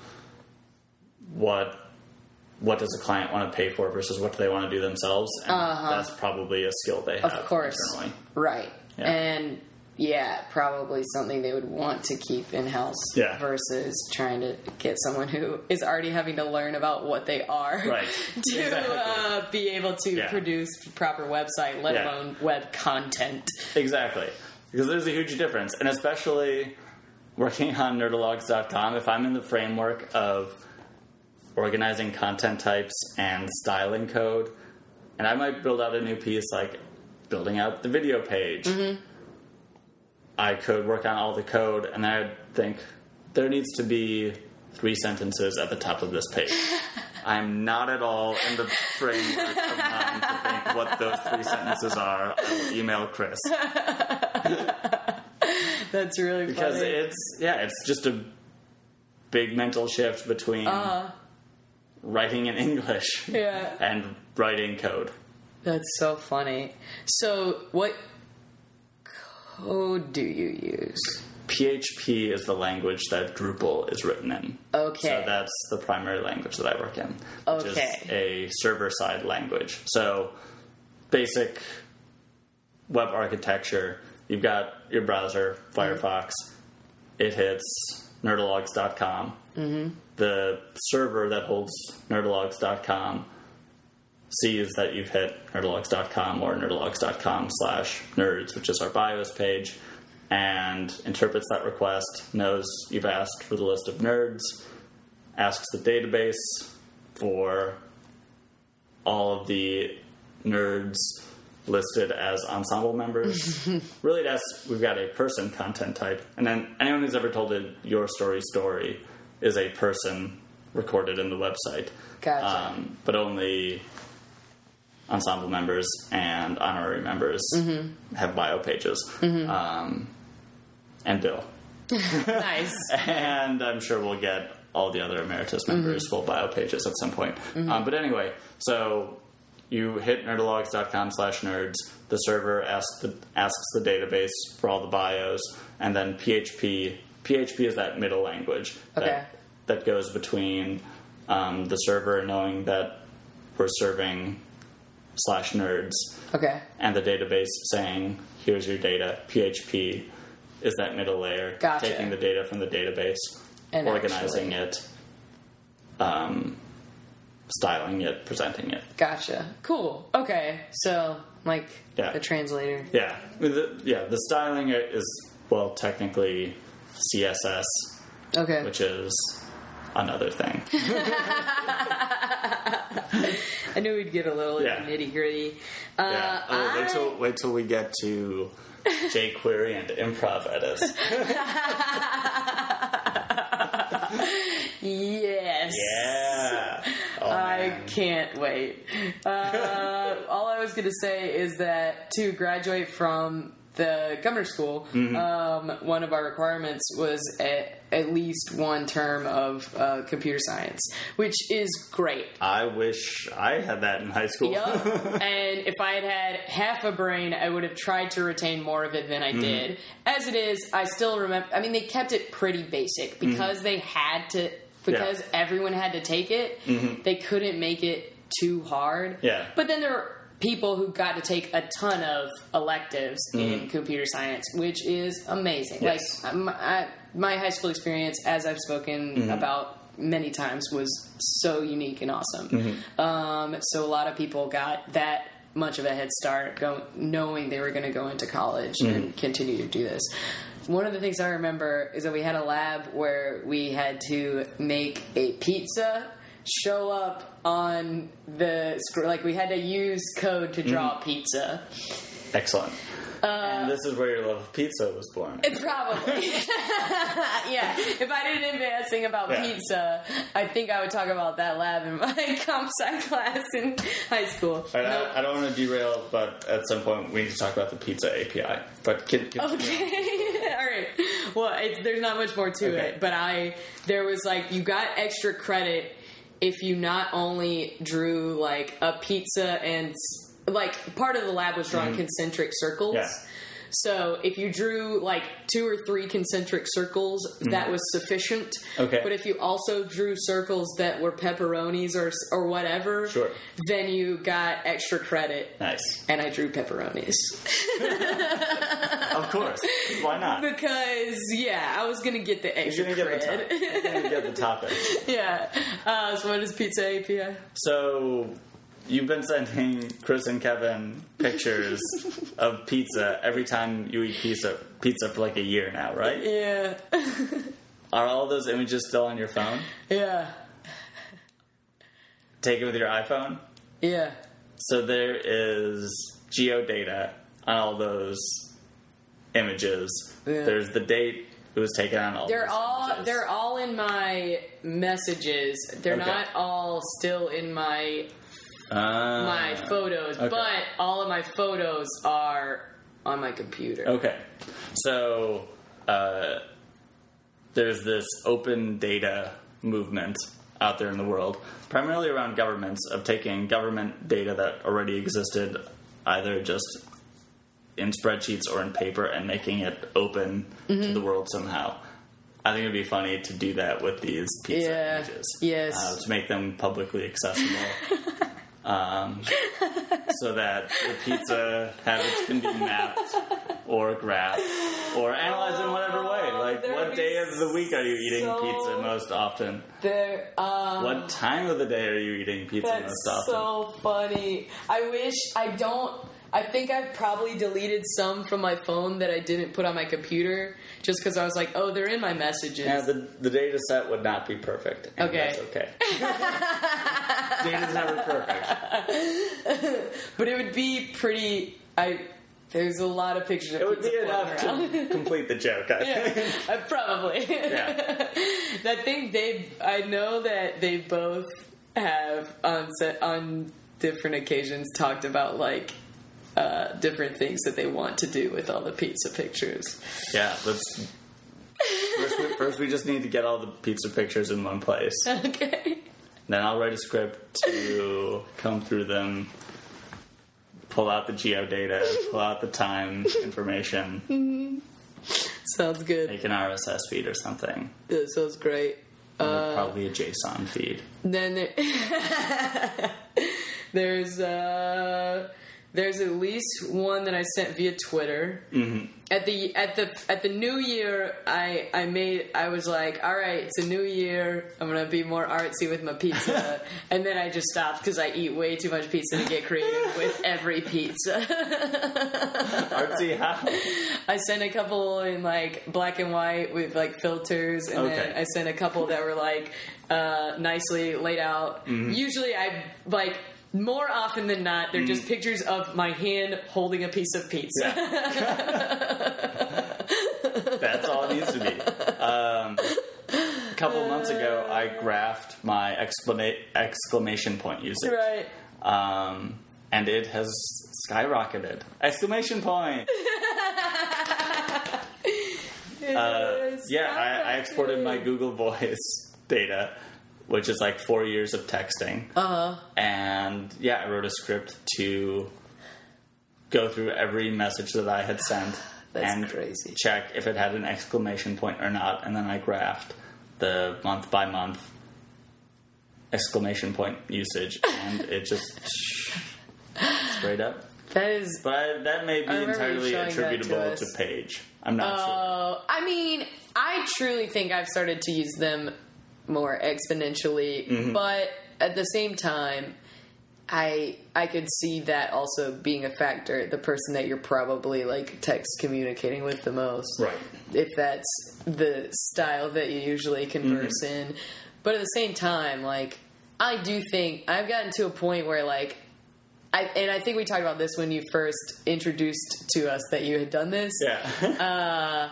what what does a client want to pay for versus what do they want to do themselves, and that's probably a skill they have Uh-huh. Of course. internally. Right. Yeah. And yeah, probably something they would want to keep in house Yeah. versus trying to get someone who is already having to learn about what they are Right. (laughs) to Exactly. uh, be able to Yeah. produce proper website, let Yeah. alone web content. Exactly. Because there's a huge difference. And especially working on nerdologues.com, if I'm in the framework of organizing content types and styling code, and I might build out a new piece like building out the video page. I could work on all the code and then I'd think there needs to be three sentences at the top of this page. (laughs) I'm not at all in the frame of mind to think what those three sentences are. Email Chris (laughs) That's really funny. because funny. it's yeah, it's just a big mental shift between uh-huh. writing in English yeah. and writing code. That's so funny. So, what code do you use? PHP is the language that Drupal is written in. Okay. So that's the primary language that I work in, which Okay. is a server side language. So basic web architecture, you've got your browser, Firefox, it hits nerdologues.com. Mm-hmm. The server that holds nerdologues.com sees that you've hit nerdologues.com or nerdologues.com slash nerds, which is our BIOS page, and interprets that request, knows you've asked for the list of nerds, asks the database for all of the nerds listed as ensemble members. (laughs) really, that's we've got a person content type, and then anyone who's ever told a your story story is a person recorded in the website. Gotcha. Um, but only ensemble members and honorary members have bio pages. Um, and Bill. (laughs) nice. (laughs) and I'm sure we'll get all the other emeritus members full bio pages at some point. Um, but anyway, so you hit nerdologues.com slash nerds. The server asks the, asks the database for all the bios, and then PHP. PHP is that middle language Okay. that, that goes between um, the server knowing that we're serving slash nerds Okay. and the database saying, here's your data. PHP is that middle layer, Gotcha. taking the data from the database, And organizing actually- it, um, styling it, presenting it. Gotcha. Cool. Okay. So, like Yeah. the translator. Yeah, the, yeah. The styling is well, technically CSS, Okay. which is another thing. (laughs) (laughs) I knew we'd get a little Yeah. nitty gritty. Uh, Yeah. Oh, wait till wait till we get to (laughs) jQuery and improv edits. yes. Yeah. Oh, I man. can't wait. Uh, all I was going to say is that to graduate from the governor school, Mm-hmm. um, one of our requirements was a, at least one term of uh, computer science, which is great. I wish I had that in high school. Yup. (laughs) and if I had had half a brain, I would have tried to retain more of it than Mm-hmm. I did. As it is, I still remember. I mean, they kept it pretty basic because they had to. Because everyone had to take it, Mm-hmm. they couldn't make it too hard. Yeah. But then there were people who got to take a ton of electives in computer science, which is amazing. Mm-hmm. Yes. Like my, I, my high school experience, as I've spoken Mm-hmm. about many times, was so unique and awesome. Mm-hmm. Um, so a lot of people got that much of a head start, go, knowing they were going to go into college Mm-hmm. and continue to do this. One of the things I remember is that we had a lab where we had to make a pizza show up on the screen. Like we had to use code to draw a pizza. Excellent. Uh, and this is where your love of pizza was born. It (laughs) Probably. (laughs) yeah. If I didn't advance thing about Yeah. pizza, I think I would talk about that lab in my (laughs) comp sci class in high school. All right, Nope. I, I don't want to derail, but at some point we need to talk about the pizza API. But can, can, Okay. All right. Well, it, there's not much more to Okay. it, but I there was like you got extra credit if you not only drew like a pizza and like part of the lab was drawing mm-hmm. concentric circles. Yeah. So if you drew like two or three concentric circles, that was sufficient. Okay. But if you also drew circles that were pepperonis or or whatever, Sure. then you got extra credit. nice. And I drew pepperonis. Of course. Why not? Because yeah, I was gonna get the extra You're gonna get the top, you're gonna get the topic. yeah. Uh, so what is Pizza API? So you've been sending Chris and Kevin pictures (laughs) of pizza every time you eat pizza pizza for like a year now, right? Yeah. Are all those images still on your phone? yeah. Take it with your iPhone. Yeah. So there is geodata on all those images. Yeah. There's the date it was taken on all. They're those all images. they're all in my messages. They're Okay. not all still in my Ah. my photos, okay. but all of my photos are on my computer. Okay. So uh, there's this open data movement out there in the world, primarily around governments, of taking government data that already existed, either just in spreadsheets or in paper, and making it open Mm-hmm. to the world somehow. I think it'd be funny to do that with these pizza Yeah. images. Yes. Uh, to make them publicly accessible. (laughs) um, (laughs) so that the pizza habits can be mapped or graphed or analyzed in whatever way. Like, that would what be day of the week are you eating so- pizza most often? There um What time of the day are you eating pizza That's most often? so funny. I wish I don't. I think I've probably deleted some from my phone that I didn't put on my computer just because I was like, oh, they're in my messages. yeah, the, the data set would not be perfect. and Okay. That's okay. (laughs) Data's never perfect. (laughs) but it would be pretty. I there's a lot of pictures of It would be enough around. to (laughs) complete the joke, I yeah, think. uh, probably. Yeah. I think they. I know that they both have on set on different occasions talked about like uh, different things that they want to do with all the pizza pictures. Yeah, let's. First we, first, we just need to get all the pizza pictures in one place. (laughs) Okay. Then I'll write a script to come through them, pull out the geo data, pull out the time information, Sounds good. make an RSS feed or something. That sounds great. Uh, Probably a JSON feed. Then there, (laughs) there's uh, there's at least one that I sent via Twitter. Mm-hmm. At the at the at the new year, I I made I was like, all right, it's a new year. I'm gonna be more artsy with my pizza, (laughs) and then I just stopped because I eat way too much pizza to get creative (laughs) with every pizza. (laughs) Artsy how? I sent a couple in like black and white with like filters, and then I sent a couple that were like uh, nicely laid out. Mm-hmm. Usually, I like more often than not, they're Mm. just pictures of my hand holding a piece of pizza. (laughs) That's all it needs to be. Um, a couple months ago, I graphed my exclama- exclamation point usage. right. Um, and it has skyrocketed. Exclamation point! (laughs) Uh, yeah, I, I exported my Google Voice data, which is like four years of texting. Uh huh. And yeah, I wrote a script to go through every message that I had sent (sighs) That's and crazy. check if it had an exclamation point or not. And then I graphed the month by month exclamation point usage, and it just (laughs) straight up. That is. But I, that may be entirely you showing that to attributable to. Paige. I'm not sure. Uh, I mean, I truly think I've started to use them more exponentially, Mm-hmm. but at the same time, I I could see that also being a factor. The person that you're probably like text communicating with the most, Right. If that's the style that you usually converse Mm-hmm. in, but at the same time, like I do think I've gotten to a point where like. I, and I think we talked about this when you first introduced to us that you had done this Yeah. (laughs)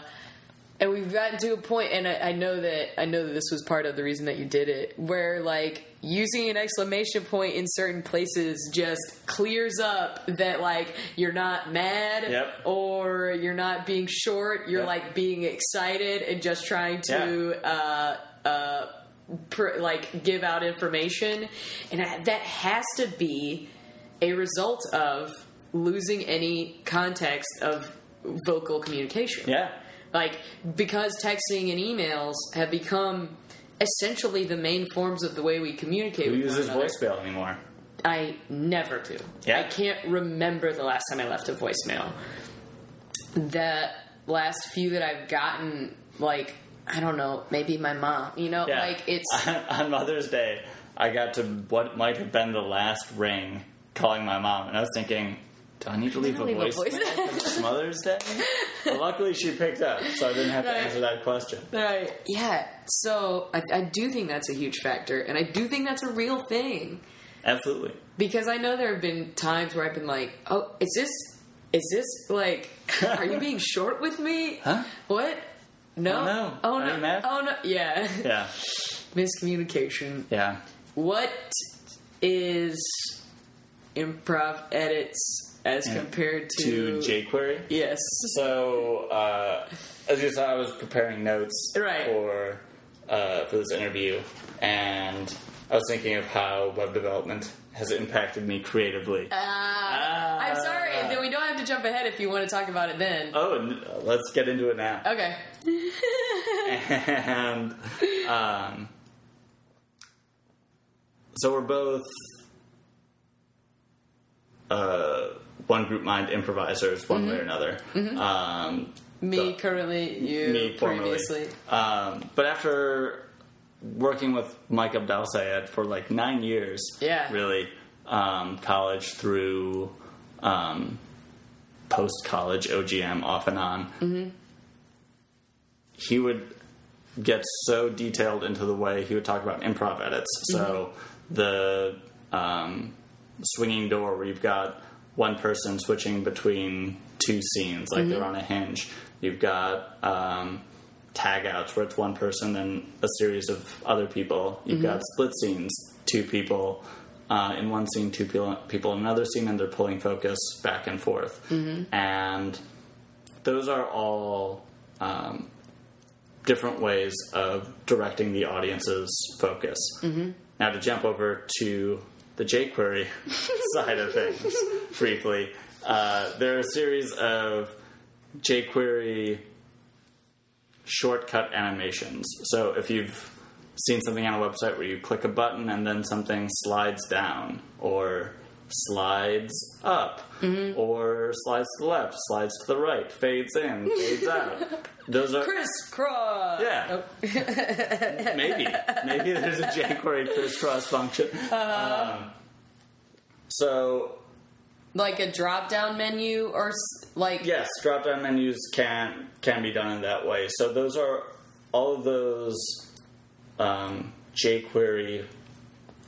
and we've gotten to a point and I, I know that i know that this was part of the reason that you did it where like using an exclamation point in certain places just clears up that like you're not mad Yep. or you're not being short you're Yep. like being excited and just trying to uh uh pr- like give out information and I, that has to be a result of losing any context of vocal communication yeah. Like because texting and emails have become essentially the main forms of the way we communicate Who with uses voicemail anymore? I never do. Yeah. I can't remember the last time I left a voicemail. The last few that I've gotten, like I don't know, maybe my mom. You know, Yeah. like it's (laughs) on Mother's Day. I got to what might have been the last ring calling my mom, and I was thinking, do I need to leave a leave a voice- for (laughs) this Mother's Day? Well, luckily, she picked up, so I didn't have to answer that question. right. Yeah. So I, I do think that's a huge factor, and I do think that's a real thing. Absolutely. Because I know there have been times where I've been like, "Oh, is this is this like (laughs) are you being short with me? Huh? What? No. Oh, no. Oh no. mad? Oh no. Yeah. Yeah. (laughs) Miscommunication. Yeah. What is improv edits as Yeah. compared to, To jQuery. Yes. So, uh, as you saw, I was preparing notes Right. for uh, for this interview, and I was thinking of how web development has impacted me creatively. Uh, I'm sorry. Then we don't have to jump ahead if you want to talk about it then. oh, and, let's get into it now. Okay. (laughs) and um, so we're both uh, one group mind improvisers, one way or another. Um, Me So- currently, you me formerly. previously. Um, but after working with Mike Abdel Sayed for like nine years, Yeah. really, um, college through um, post college OGM off and on, Mm-hmm. he would get so detailed into the way he would talk about improv edits. So the um, swinging door where you've got one person switching between two scenes, like they're on a hinge. You've got um, tag outs where it's one person and a series of other people. You've got split scenes, two people uh, in one scene, two people, people in another scene, and they're pulling focus back and forth. And those are all um, different ways of directing the audience's focus. Now, to jump over to the jQuery (laughs) side of things briefly, uh, there are a series of jQuery shortcut animations. So, if you've seen something on a website where you click a button and then something slides down or slides up or slides to the left, slides to the right, fades in, fades out. (laughs) Those are Crisscross. yeah. (laughs) maybe. Maybe there's a jQuery crisscross function. Um, so, Like a drop down menu or like. yes, drop down menus can can be done in that way. So those are all of those um, jQuery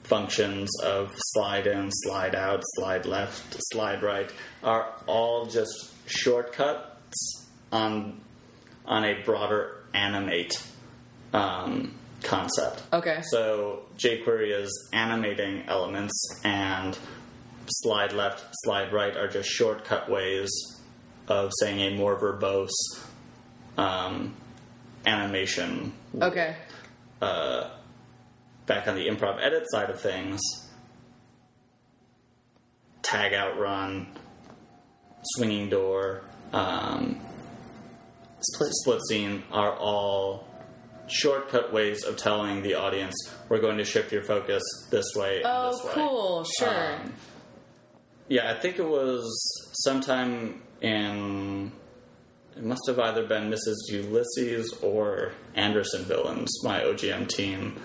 functions of slide in, slide out, slide left, slide right are all just shortcuts on on a broader animate um, concept. Okay. So jQuery is animating elements, and slide left, slide right are just shortcut ways of saying a more verbose um, animation. Okay. Back on the improv edit side of things, tag out run, swinging door, um, Split. split scene are all shortcut ways of telling the audience we're going to shift your focus this way and Oh, this way. cool. Sure. Um, yeah, I think it was sometime in. It must have either been Mrs. Ulysses or Anderson Villains, my OGM team,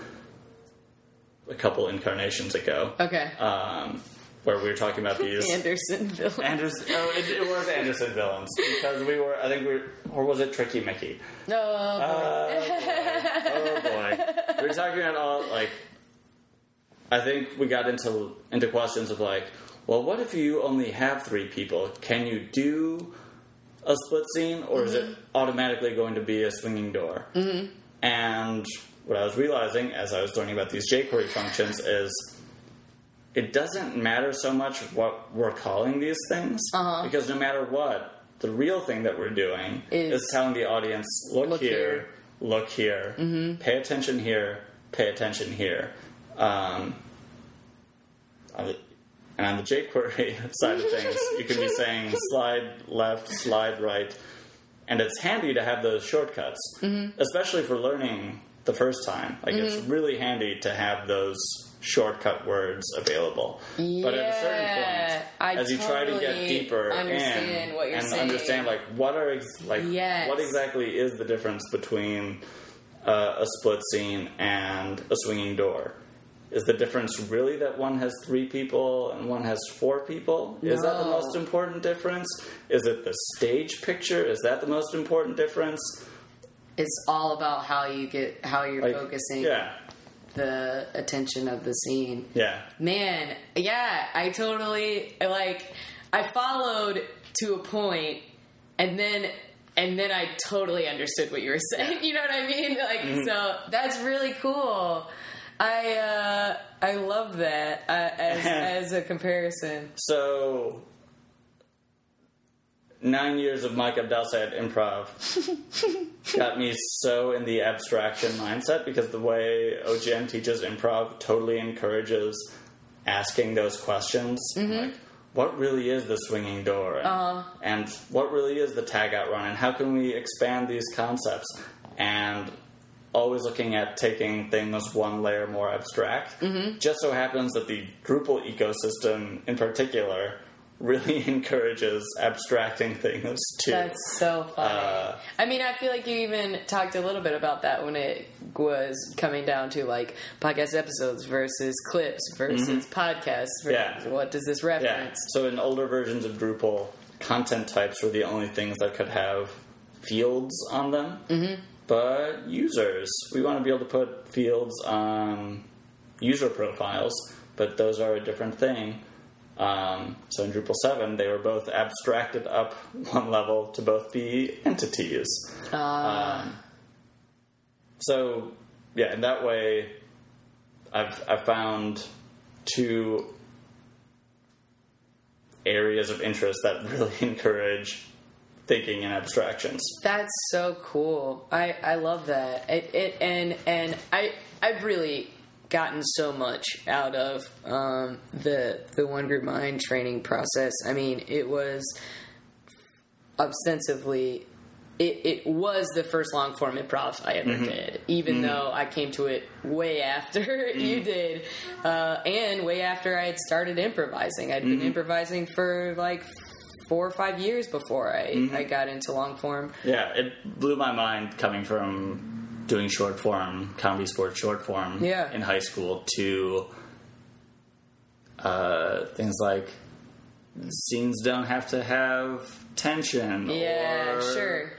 a couple incarnations ago, okay. um, where we were talking about these. Andersonville. (laughs) Anderson, oh, it, it was Anderson Villains because we were. I think we, were, or was it Tricky Mickey? no. Uh, oh boy, we were talking about all like. I think we got into into questions of like, well, what if you only have three people? Can you do a split scene, or is it automatically going to be a swinging door? Mm-hmm. And what I was realizing as I was learning about these jQuery functions is. It doesn't matter so much what we're calling these things Uh-huh. because no matter what, the real thing that we're doing Is- is telling the audience, look, Look here, here. look here, pay attention here, pay attention here. Um, and on the jQuery (laughs) side of things, you can be (laughs) saying slide left, slide right, and it's handy to have those shortcuts, especially for learning the first time. Like it's really handy to have those shortcut words available. But at a certain point, I as you try to get deeper understand in what you're and saying. understand like what are ex- like Yes. what exactly is the difference between uh, a split scene and a swinging door? Is the difference really that one has three people and one has four people? Is that the most important difference? Is it the stage picture? Is that the most important difference? It's all about how you get how you're Like, focusing Yeah, the attention of the scene. yeah. Man, yeah, I totally like I followed to a point and then and then I totally understood what you were (laughs) saying. You know what I mean? Like Mm-hmm. so that's really cool. I uh I love that uh, as (laughs) as a comparison. So, nine years of Mike Abdelsayed improv (laughs) got me so in the abstraction mindset because the way OGM teaches improv totally encourages asking those questions. Mm-hmm. Like, what really is the swinging door? And, and what really is the tag out run? And how can we expand these concepts? And always looking at taking things one layer more abstract. Mm-hmm. Just so happens that the Drupal ecosystem in particular really (laughs) encourages abstracting things too. That's so funny. Uh, I mean, I feel like you even talked a little bit about that when it was coming down to like podcast episodes versus clips versus podcasts. Versus Mm-hmm. Yeah. What does this yeah. reference? So in older versions of Drupal, content types were the only things that could have fields on them. Mm-hmm. But users, we want to be able to put fields on user profiles, but those are a different thing. Um, so in Drupal 7, they were both abstracted up one level to both be entities. Um, so, yeah, in that way, I've, I've found two areas of interest that (laughs) really encourage thinking and abstractions. That's so cool. I, I love that. It, it and and I I've really gotten so much out of um, the the one group mind training process. I mean, it was ostensibly it, it was the first long form improv I ever mm-hmm. did, even mm-hmm. though I came to it way after (laughs) you mm-hmm. did, uh, and way after I had started improvising. I'd been improvising for like four or five years before I, I got into long form. Yeah, it blew my mind coming from doing short form, comedy sports short form Yeah. in high school to uh, things like scenes don't have to have tension. Yeah, or, sure.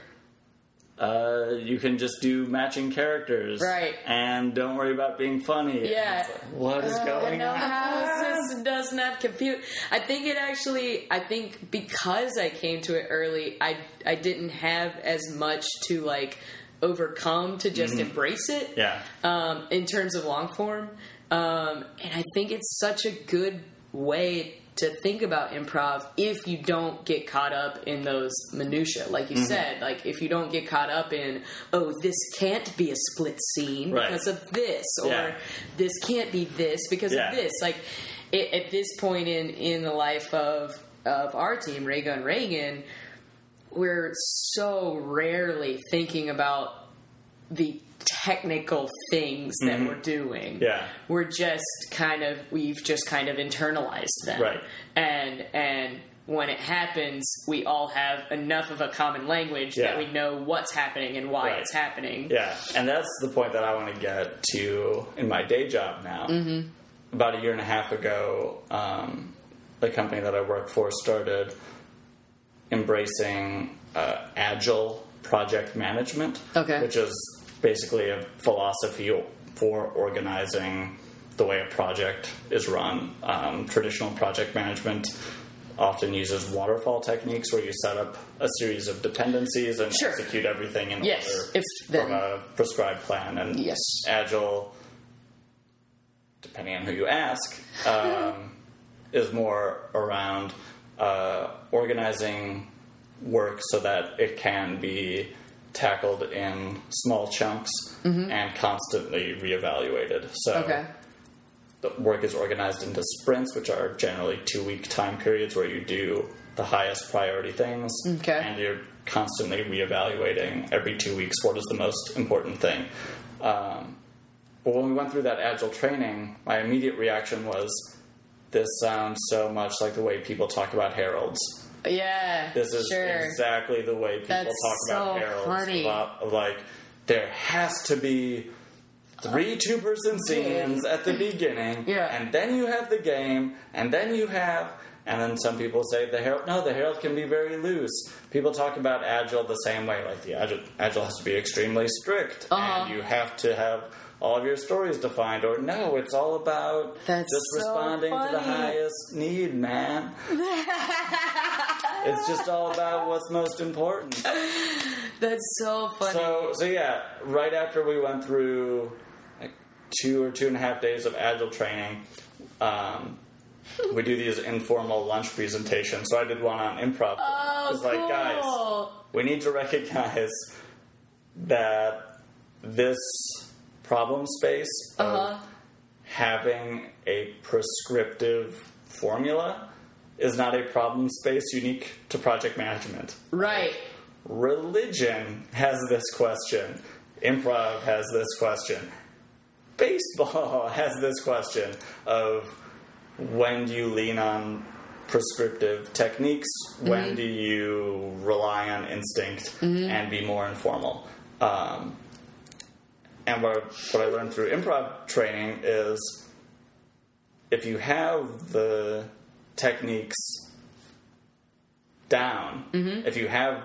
Uh, you can just do matching characters. Right. And don't worry about being funny. Yeah. Like, what is going no, on? how this does not compute? I think it actually. I think because I came to it early, I I didn't have as much to like overcome to just embrace it. Yeah. Um, in terms of long form, um, and I think it's such a good way to think about improv if you don't get caught up in those minutia like Mm-hmm. you said like if you don't get caught up in oh this can't be a split scene Right. because of this or Yeah. this can't be this because Yeah. of this like it, at this point in in the life of of our team Raygun Reagan we're so rarely thinking about the technical things that we're doing. Mm-hmm. Yeah. We're just kind of we've just kind of internalized them. Right. And and when it happens, we all have enough of a common language Yeah. that we know what's happening and why Right. it's happening. Yeah, and that's the point that I want to get to in my day job now. Mm-hmm. About a year and a half ago, um, the company that I work for started embracing uh, agile project management, Okay. which is basically a philosophy for organizing the way a project is run. Um, traditional project management often uses waterfall techniques where you set up a series of dependencies and Sure. execute everything in Yes, order from a prescribed plan. And Yes. agile, depending on who you ask, um, (laughs) is more around uh, organizing work so that it can be tackled in small chunks and constantly reevaluated. So Mm-hmm. Okay. the work is organized into sprints, which are generally two week time periods where you do the highest priority things. Okay. And you're constantly reevaluating every two weeks what is the most important thing. Um, but when we went through that agile training, my immediate reaction was this sounds so much like the way people talk about Harolds. Yeah. This is sure. exactly the way people That's talk about so Harolds. funny. About, like, there has to be three two person scenes at the beginning, (laughs) Yeah. and then you have the game, and then you have. And then some people say the Harold. No, the Harold can be very loose. People talk about agile the same way. Like the agile, agile has to be extremely strict, Uh-huh. and you have to have all of your stories defined. Or no, it's all about That's just so responding to the highest need, man. (laughs) it's just all about what's most important. That's so funny. So, so yeah, right after we went through like two or two and a half days of agile training, um, we do these informal lunch presentations. So I did one on improv. oh, It's like, guys, we need to recognize that this problem space Uh-huh. of having a prescriptive formula is not a problem space unique to project management. Right. Religion has this question. Improv has this question. Baseball (laughs) has this question of when do you lean on prescriptive techniques? When do you rely on instinct and be more informal? Um, and what, what I learned through improv training is if you have the techniques down, mm-hmm. if you have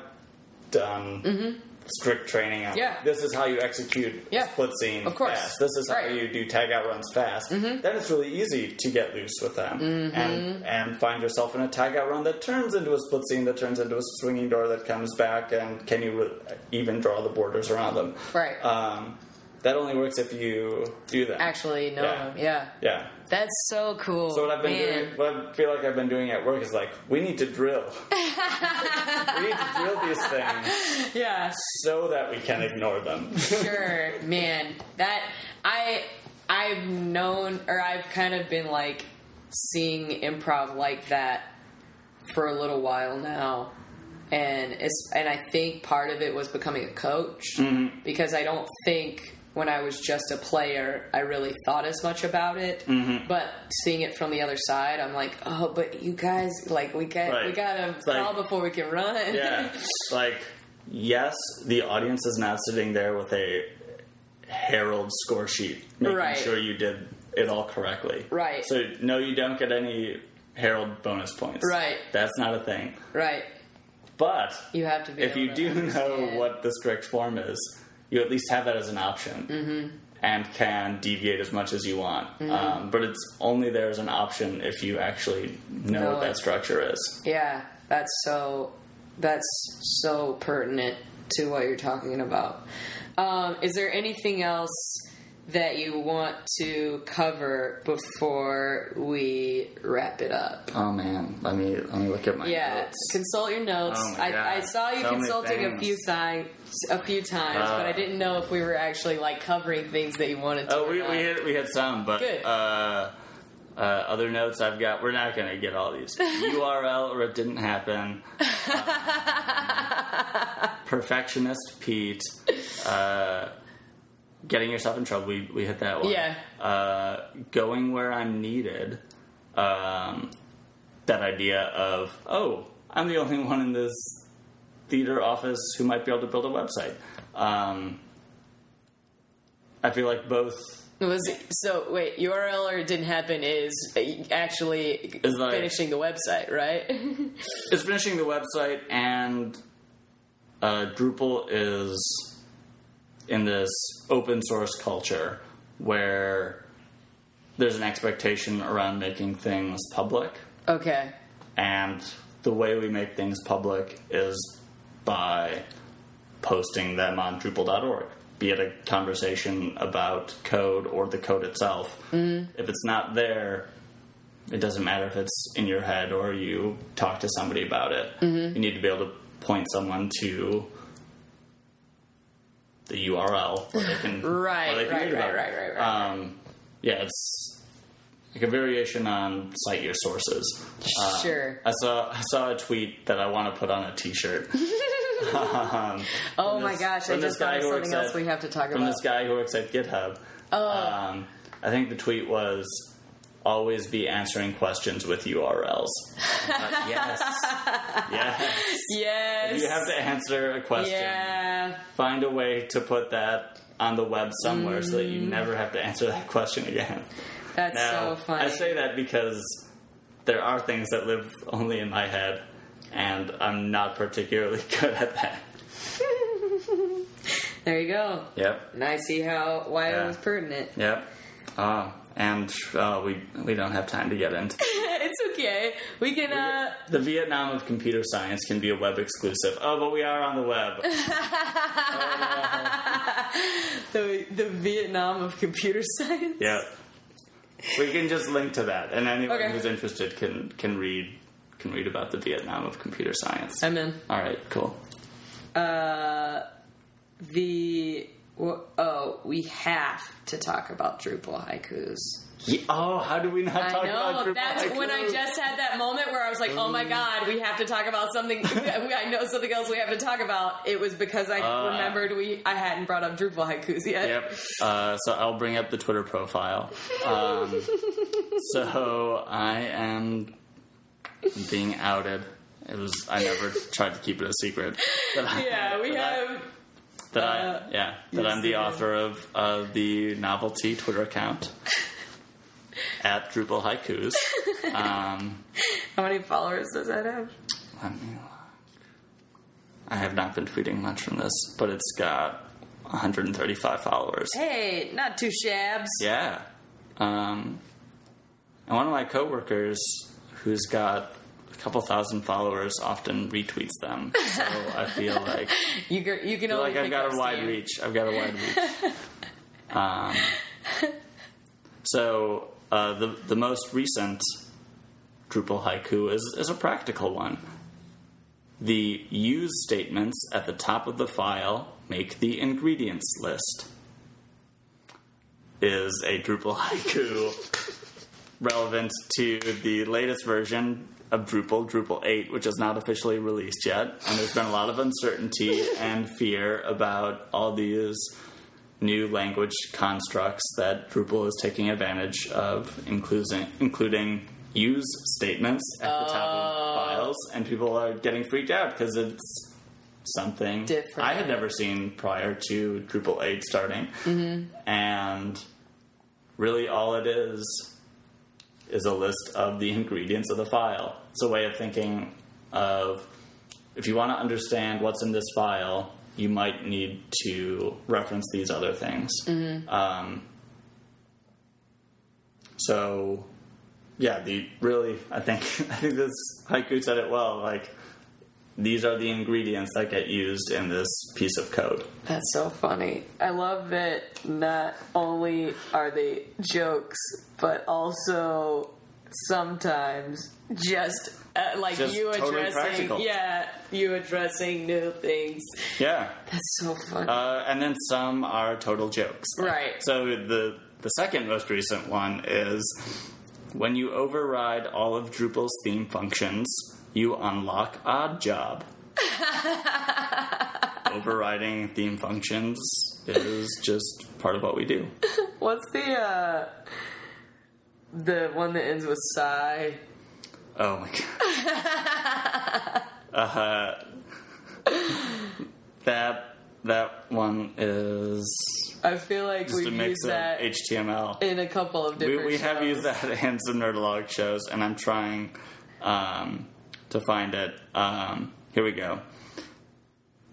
done mm-hmm. strict training on Yeah. this is how you execute Yeah. split scene Of course. fast, this is how Right. you do tag out runs fast, mm-hmm. then it's really easy to get loose with them and and find yourself in a tag out run that turns into a split scene that turns into a swinging door that comes back and can you re- even draw the borders around them Right. um, that only works if you do that Actually, no. Yeah. Yeah. yeah That's so cool. so what I've been Man. doing, what I feel like I've been doing at work is like, we need to drill. (laughs) we need to drill these things Yeah. so that we can ignore them. sure, man. That I I've known or I've kind of been like seeing improv like that for a little while now. And it's and I think part of it was becoming a coach Mm-hmm. because I don't think when I was just a player I really thought as much about it. Mm-hmm. But seeing it from the other side, I'm like, oh, but you guys like we got we got to like- crawl before we can run. yeah, (laughs) like yes, the audience is not sitting there with a Harold score sheet, making Right. sure you did it all correctly. Right. So no, you don't get any Harold bonus points. Right. That's not a thing. right. But You have to be. if you do know what the strict form is, you at least have that as an option Mm-hmm. and can deviate as much as you want. Um, but it's only there as an option if you actually know, Know what that structure is. Yeah, that's so that's so pertinent to what you're talking about. Um, is there anything else that you want to cover before we wrap it up? Oh man, let me let me look at my Yeah, notes. consult your notes. Oh. I, I saw you So consulting a few times, a few times, but I Uh. didn't know if we were actually like covering things that you wanted to. Oh, we, we had we had some, but Good. uh, uh, other notes I've got. We're not going to get all these URL or it didn't happen. (laughs) Uh, perfectionist Pete. Uh, getting yourself in trouble. We we hit that one. Yeah. Uh, going where I'm needed. Um, that idea of oh, I'm the only one in this theater office who might be able to build a website. Um, I feel like both It was so wait URL or it didn't happen is actually Is like- finishing the website, right? (laughs) it's finishing the website and uh, Drupal is in this open source culture where there's an expectation around making things public okay. and the way we make things public is by posting them on Drupal.org. Be it a conversation about code or the code itself. Mm-hmm. If it's not there, it doesn't matter if it's in your head or you talk to somebody about it. Mm-hmm. You need to be able to point someone to the URL where they can, Right, (laughs) where they can right, read about right, it. right, right, right. Um, yeah, it's like a variation on cite your sources. Uh, Sure. I saw I saw a tweet that I want to put on a T-shirt. (laughs) um, Oh from my this- gosh! I from this just thought guy of who works something else at- we have to talk from about. this guy who works at GitHub. Oh. Um, I think the tweet was always be answering questions with URLs. Uh, yes. (laughs) yes. yes. If you have to answer a question, Yeah. find a way to put that on the web somewhere so that you Mm. never have to answer that question again. That's Now, so funny. I say that because there are things that live only in my head, and I'm not particularly (laughs) good at that. (laughs) there you go. Yep. And I see how why Yeah. it was pertinent. Yep. Uh, and uh, we we don't have time to get into (laughs) it's okay. We can. uh the Vietnam of computer science can be a web exclusive. Oh, but we are on the web. (laughs) the the Vietnam of computer science. Yeah. We can just link to that, and anyone Okay. who's interested can can read can read about the Vietnam of computer science. I'm in. All right, cool. Uh, the oh, we have to talk about Drupal haikus. Ye- oh, how do we not I talk know about Drupal that's when I just had that moment where I was like, "Oh my god, we have to talk about something." I know something else we have to talk about. It was because I Uh, remembered we I hadn't brought up Drupal haikus yet. Yep. Uh, so I'll bring up the Twitter profile. Um, (laughs) so I am being outed. It was I never tried to keep it a secret. (laughs) I- Yeah, we that I- have. That uh, I yeah that I'm the author of uh, the novelty Twitter account (laughs) at Drupal Haikus. Um, (laughs) How many followers does that have? let me look. I have not been tweeting much from this, but it's got 135 followers. Hey, not two shabs. Yeah. Um, and one of my coworkers, who's got couple thousand followers, often retweets them. So I feel (laughs) like You can you can I feel only like I've got a wide reach. I've got a wide reach. (laughs) um, so uh, the the most recent Drupal haiku is is a practical one. The use statements at the top of the file make the ingredients list. Is a Drupal haiku (laughs) relevant to the latest version of Drupal, Drupal 8, which is not officially released yet. And there's been a lot of uncertainty (laughs) and fear about all these new language constructs that Drupal is taking advantage of, including, including use statements at the top of oh. files. And people are getting freaked out because it's something Different. I had never seen prior to Drupal 8 starting. Mm-hmm. And really all it is is a list of the ingredients of the file. It's a way of thinking of if you want to understand what's in this file, you might need to reference these other things. Um, so, yeah, the really, I think (laughs) I think this haiku said it well. Like these are the ingredients that get used in this piece of code. That's so funny. I love that not only are they jokes, but also sometimes just uh, like Just you totally addressing, practical. yeah, you addressing new things. Yeah. That's so funny. Uh, and then some are total jokes. Right. So the the second most recent one is when you override all of Drupal's theme functions, you unlock Odd Job. (laughs) Overriding theme functions is just part of what we do. (laughs) What's the uh the one that ends with sigh? Oh my god. (laughs) Uh huh. that that one is I feel like just we've mix used of that HTML. in a couple of We, different. we have shows. used that in some Nerdologue shows, and I'm trying um, to find it. Um, here we go.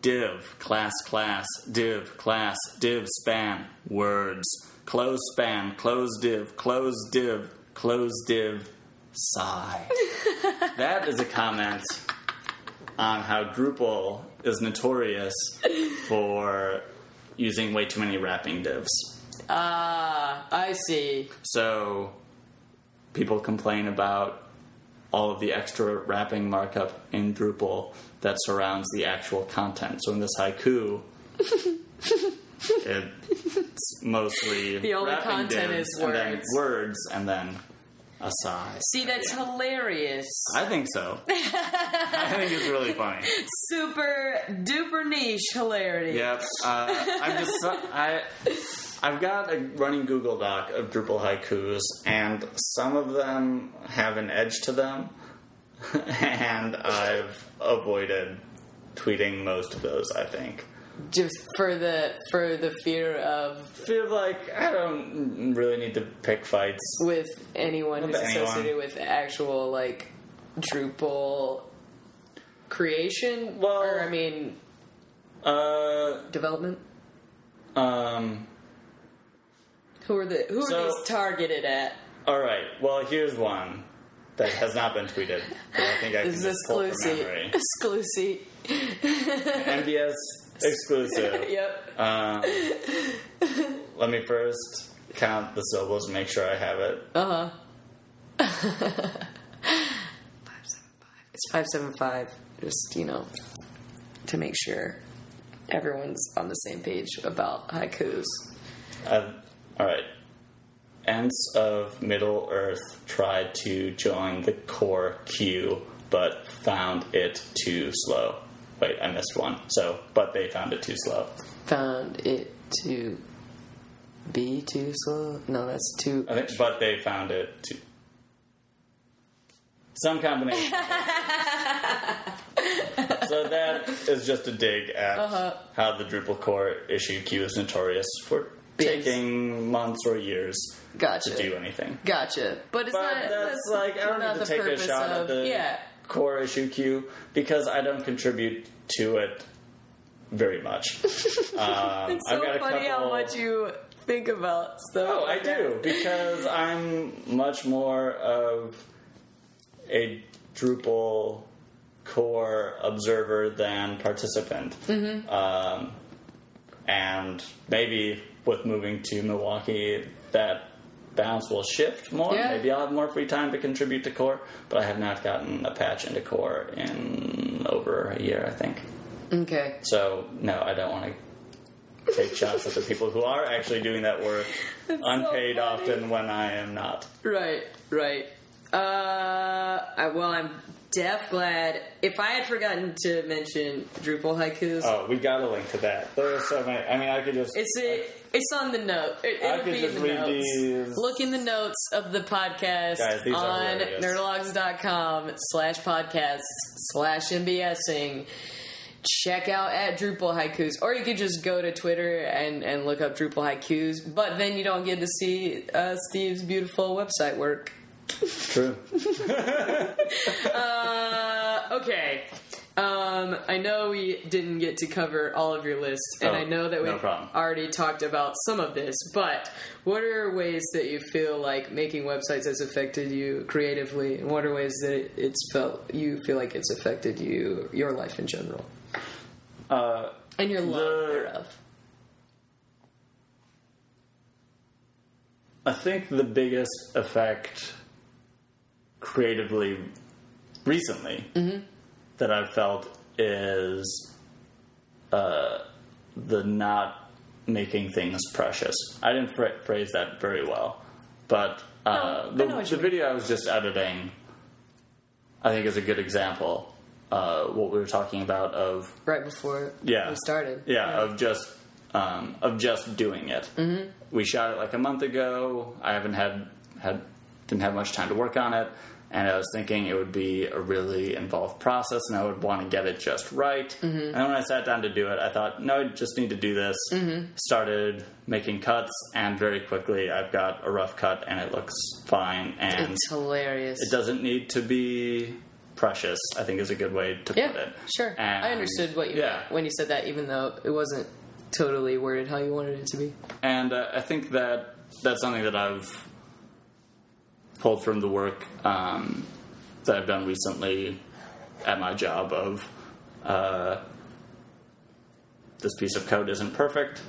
Div, class, class, div, class, div, span, words, close span, close div, close div, close div, sigh. (laughs) that is a comment on how Drupal is notorious for using way too many wrapping divs. Ah, I see. So people complain about all of the extra wrapping markup in Drupal that surrounds the actual content. So in this haiku, (laughs) it's mostly The only content divs is and then words. words and then a sigh. See, that's hilarious. I think so. (laughs) I think it's really funny. Super duper niche hilarity. Yep. Uh, I'm just I. I've got a running Google Doc of Drupal haikus, and some of them have an edge to them, (laughs) and I've avoided tweeting most of those. I think. Just for the for the fear of Feel like I don't really need to pick fights. with anyone With who's anyone. associated with actual like Drupal creation. Well- or I mean Uh, development. um. Who are the who are these targeted at? All right. Well, here's one that has not been tweeted. But I think I can This is just exclusive. Exclusive. MBS exclusive. (laughs) Yep. Um, let me first count the syllables and make sure I have it. Uh huh. (laughs) five seven five. It's five seven five. Just you know, to make sure everyone's on the same page about haikus. Uh, all right. Ents of Middle Earth tried to join the core queue, but found it too slow. Wait, I missed one. So, but they found it too slow. Found it to be too slow. No, that's too. I think, but they found it too. Some combination. (laughs) so that is just a dig at Uh-huh. how the Drupal core issue queue is notorious for Taking months or years Gotcha. to do anything. Gotcha. But it's But not. that's, like I don't need the to take a shot of, at the yeah. core issue queue because I don't contribute to it very much. (laughs) Um, It's I've so funny how much you think about stuff. Oh, I that. do because (laughs) I'm much more of a Drupal core observer than participant. Mm-hmm. Um, and maybe with moving to Milwaukee, that balance will shift more. Yeah. Maybe I'll have more free time to contribute to core, but I have not gotten a patch into core in over a year, I think. Okay. So no, I don't want to take shots at the people who are actually doing that work, (laughs) unpaid funny. often when I am not. Right, right. Uh, I, well, I'm deaf glad. If I had forgotten to mention Drupal haikus, Oh, we got a link to that. There are so many. I mean, I could just. it's a, it's on the note. It, could be just in the read notes. these. Look in the notes of the podcast Guys, on hilarious. nerdologues.com slash podcasts slash MBSing. Check out at Drupal haikus, or you could just go to Twitter and, and look up Drupal haikus. But then you don't get to see uh, Steve's beautiful website work. True. (laughs) Uh, okay. Um, I know we didn't get to cover all of your list, and Oh, I know that we've problem. already talked about some of this, but what are ways that you feel like making websites has affected you creatively, and what are ways that it's felt you feel like it's affected you, your life in general, Uh, and your love The- thereof? I think the biggest effect creatively recently that I've felt is uh, the not making things precious. I didn't phr phrase that very well, but uh, No, the, the video I was just editing, I think, is a good example. Uh, what we were talking about of Right before yeah we started, yeah, of just um, of just doing it. Mm-hmm. We shot it like a month ago. I haven't had had didn't have much time to work on it, and I was thinking it would be a really involved process, and I would want to get it just right. Mm-hmm. And when I sat down to do it, I thought, no, I just need to do this. Mm-hmm. Started making cuts, and very quickly I've got a rough cut, and it looks fine. And It's hilarious. it doesn't need to be precious. I think is a good way to yeah, put it. sure. And- I understood what you yeah. meant when you said that, even though it wasn't totally worded how you wanted it to be. And uh, I think that that's something that I've pulled from the work um, that I've done recently at my job. Of uh, this piece of code isn't perfect,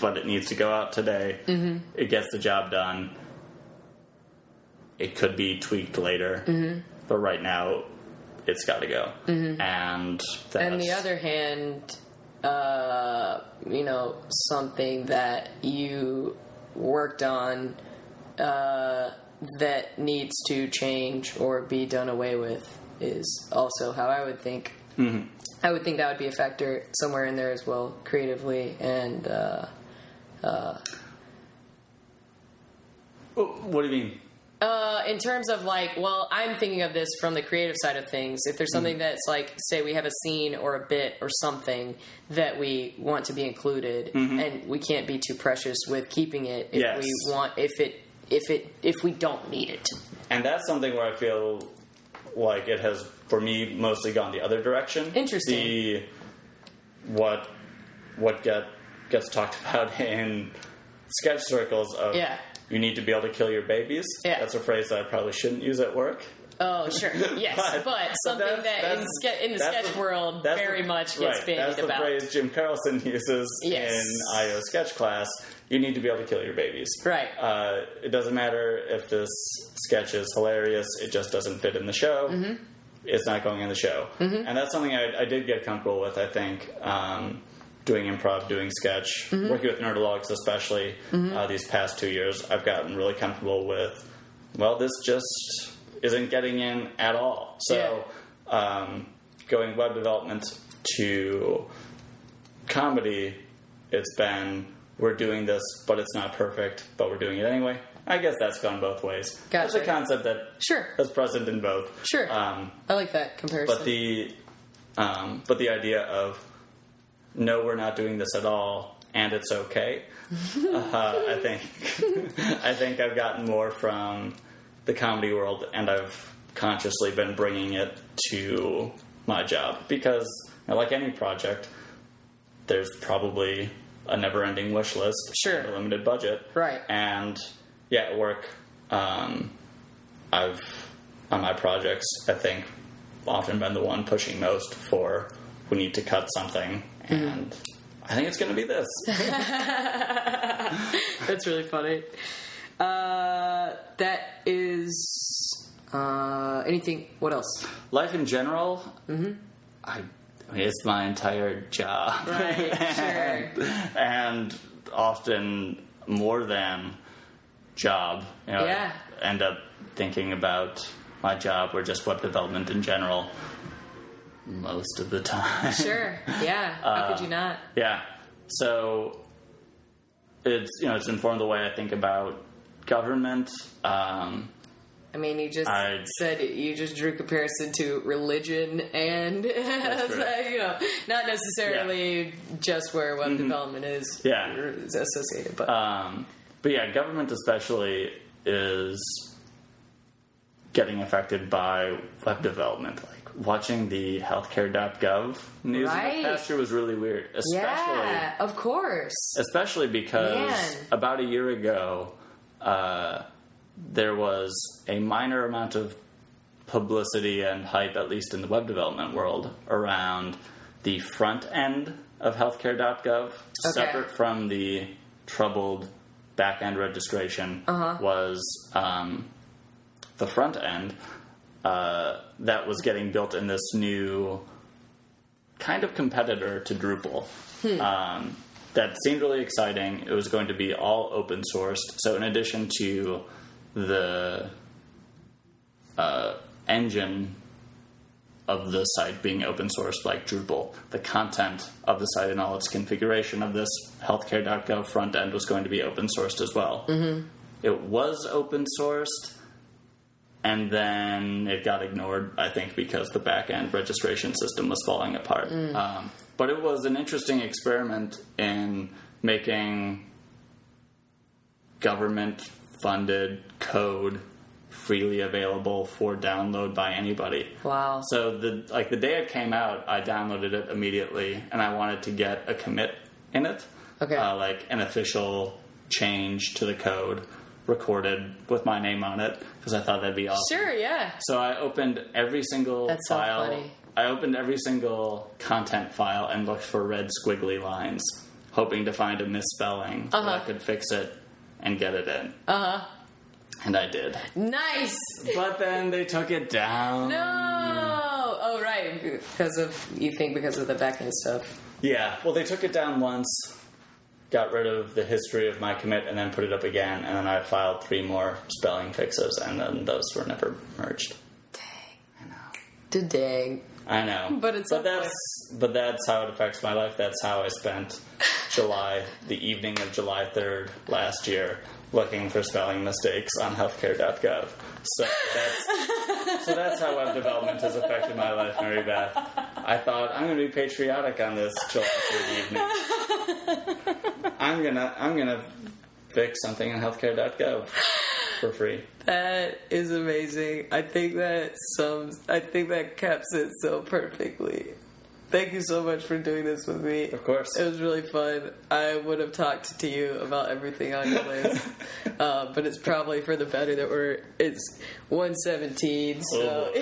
but it needs to go out today. Mm-hmm. It gets the job done. It could be tweaked later, Mm-hmm. but right now it's got to go. And that's, On the other hand, uh, you know, something that you worked on uh, that needs to change or be done away with is also how I would think. Mm-hmm. I would think that would be a factor somewhere in there as well, creatively and. Uh, what do you mean? Uh, in terms of like, well, I'm thinking of this from the creative side of things. If there's something that's like, say, we have a scene or a bit or something that we want to be included, and we can't be too precious with keeping it if Yes. we want, if it, if it, if we don't need it. And that's something where I feel like it has, for me, mostly gone the other direction. Interesting. The what what get gets talked (laughs) about in sketch circles of Yeah. you need to be able to kill your babies. Yeah. That's a phrase that I probably shouldn't use at work. Oh, sure, (laughs) yes, But- but, something that's- that in, ske- in the sketch the- world very the- much gets right, That's bandied the about. phrase Jim Carlson (laughs) uses Yes. in IO sketch class. You need to be able to kill your babies. Right. Uh, it doesn't matter if this sketch is hilarious; it just doesn't fit in the show. Mm-hmm. It's not going in the show, and that's something I, I did get comfortable with. I think um, doing improv, doing sketch, Mm-hmm. working with Nerdologues, especially uh, these past two years, I've gotten really comfortable with. Well, this just isn't getting in at all. So, um, going web development to comedy, it's been we're doing this, but it's not perfect, but we're doing it anyway. I guess that's gone both ways. That's a concept that Sure. that's present in both. Sure. Um, I like that comparison. but the um, but the idea of no, we're not doing this at all, and it's okay. (laughs) uh, I think (laughs) I think I've gotten more from the comedy world, and I've consciously been bringing it to my job because, like any project, there's probably a never-ending wish list, Sure. a limited budget, Right. And yeah, at work, um, I've on my projects, I think, often been the one pushing most for we need to cut something, and I think it's going to be this. (laughs) That's really funny. Uh, that is uh, anything. What else? Life in general, I, I it's my entire job, Right, and, (laughs) and often more than job. You know, Yeah. I end up thinking about my job or just web development in general most of the time. Sure. Yeah. How could you not? Yeah. So it's you know it's informed the way I think about government. Um, I mean, you just I- said you just drew comparison to religion and (laughs) (laughs) you know, not necessarily just where web development is Mm-hmm. Yeah. is associated, but um, but yeah, government especially is getting affected by web development. Like watching the healthcare.gov news Right. last year was really weird, especially yeah, of course. especially because Man. about a year ago, uh, there was a minor amount of publicity and hype, at least in the web development world, around the front end of healthcare.gov, separate from the troubled back end registration, was um, the front end uh, that was getting built in this new kind of competitor to Drupal. Um, that seemed really exciting. It was going to be all open sourced. So, in addition to the uh, engine of the site being open sourced like Drupal. The content of the site and all its configuration of this healthcare.gov front end was going to be open sourced as well. Mm-hmm. It was open sourced, and then it got ignored, I think, because the back end registration system was falling apart. Um, but it was an interesting experiment in making government funded code freely available for download by anybody. Wow. So the like the day it came out, I downloaded it immediately, and I wanted to get a commit in it, Okay. uh, like an official change to the code recorded with my name on it because I thought that'd be awesome. Sure, yeah. So I opened every single That's so funny. I opened every single content file and looked for red squiggly lines, hoping to find a misspelling so I Uh-huh. could fix it and get it in. Uh huh. And I did. Nice. But then they took it down. No. Oh, right. Because of you think because of the backend stuff. Yeah, well, they took it down once, got rid of the history of my commit, and then put it up again, and then I filed three more spelling fixes, and then those were never merged. Dang. I know, (laughs) But it's but that's but that's how it affects my life. That's how I spent (laughs) July, the evening of July third last year, looking for spelling mistakes on healthcare.gov. So that's (laughs) so that's how web development has affected my life, Mary Beth. I thought I'm going to be patriotic on this July third evening. I'm gonna I'm gonna fix something on healthcare.gov for free. That is amazing. I think that sums. I think that caps it so perfectly. Thank you so much for doing this with me. Of course. It was really fun. I would have talked to you about everything on your list, (laughs) uh, but it's probably for the better that we're. It's one seventeen, so Oh, (laughs)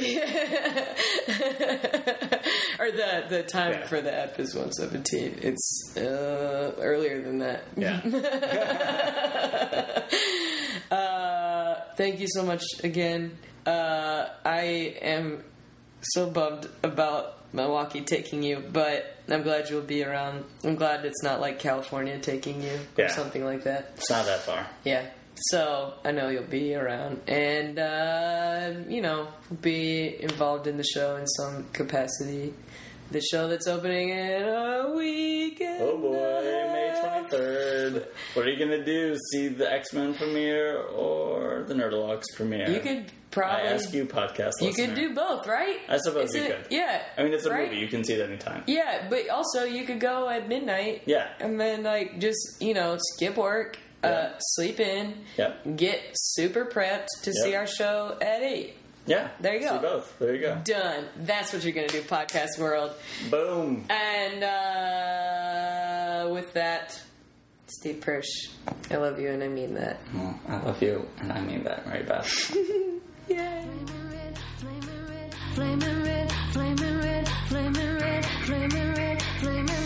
or the the time Yeah. for the app is one seventeen. It's uh, earlier than that. Yeah. (laughs) Uh, thank you so much again. Uh, I am so bummed about Milwaukee taking you, but I'm glad you'll be around. I'm glad it's not like California taking you or Yeah. something like that. It's not that far. Yeah. So I know you'll be around, and uh, you know, be involved in the show in some capacity. The show that's opening in a week. and Oh boy, May 23rd. What are you gonna do? See the X Men premiere or the Nerdologues premiere? You could probably I ask you, podcast You listener. could do both, right? I suppose Is you it- could. Yeah. I mean, it's a right? movie. You can see it anytime. Yeah, but also you could go at midnight. Yeah. And then like just you know skip work, Yeah. uh, sleep in, Yep. get super prepped to see Yep. our show at eight. Yeah. There you go. See both. There you go. Done. That's what you're gonna do, podcast world. Boom. And uh, with that, Steve Persch, I love you and I mean that. Well, I love you, and I mean that, Mary Beth. (laughs) Yay. Flaming red, flaming red, flaming red, flaming red, flaming. Walking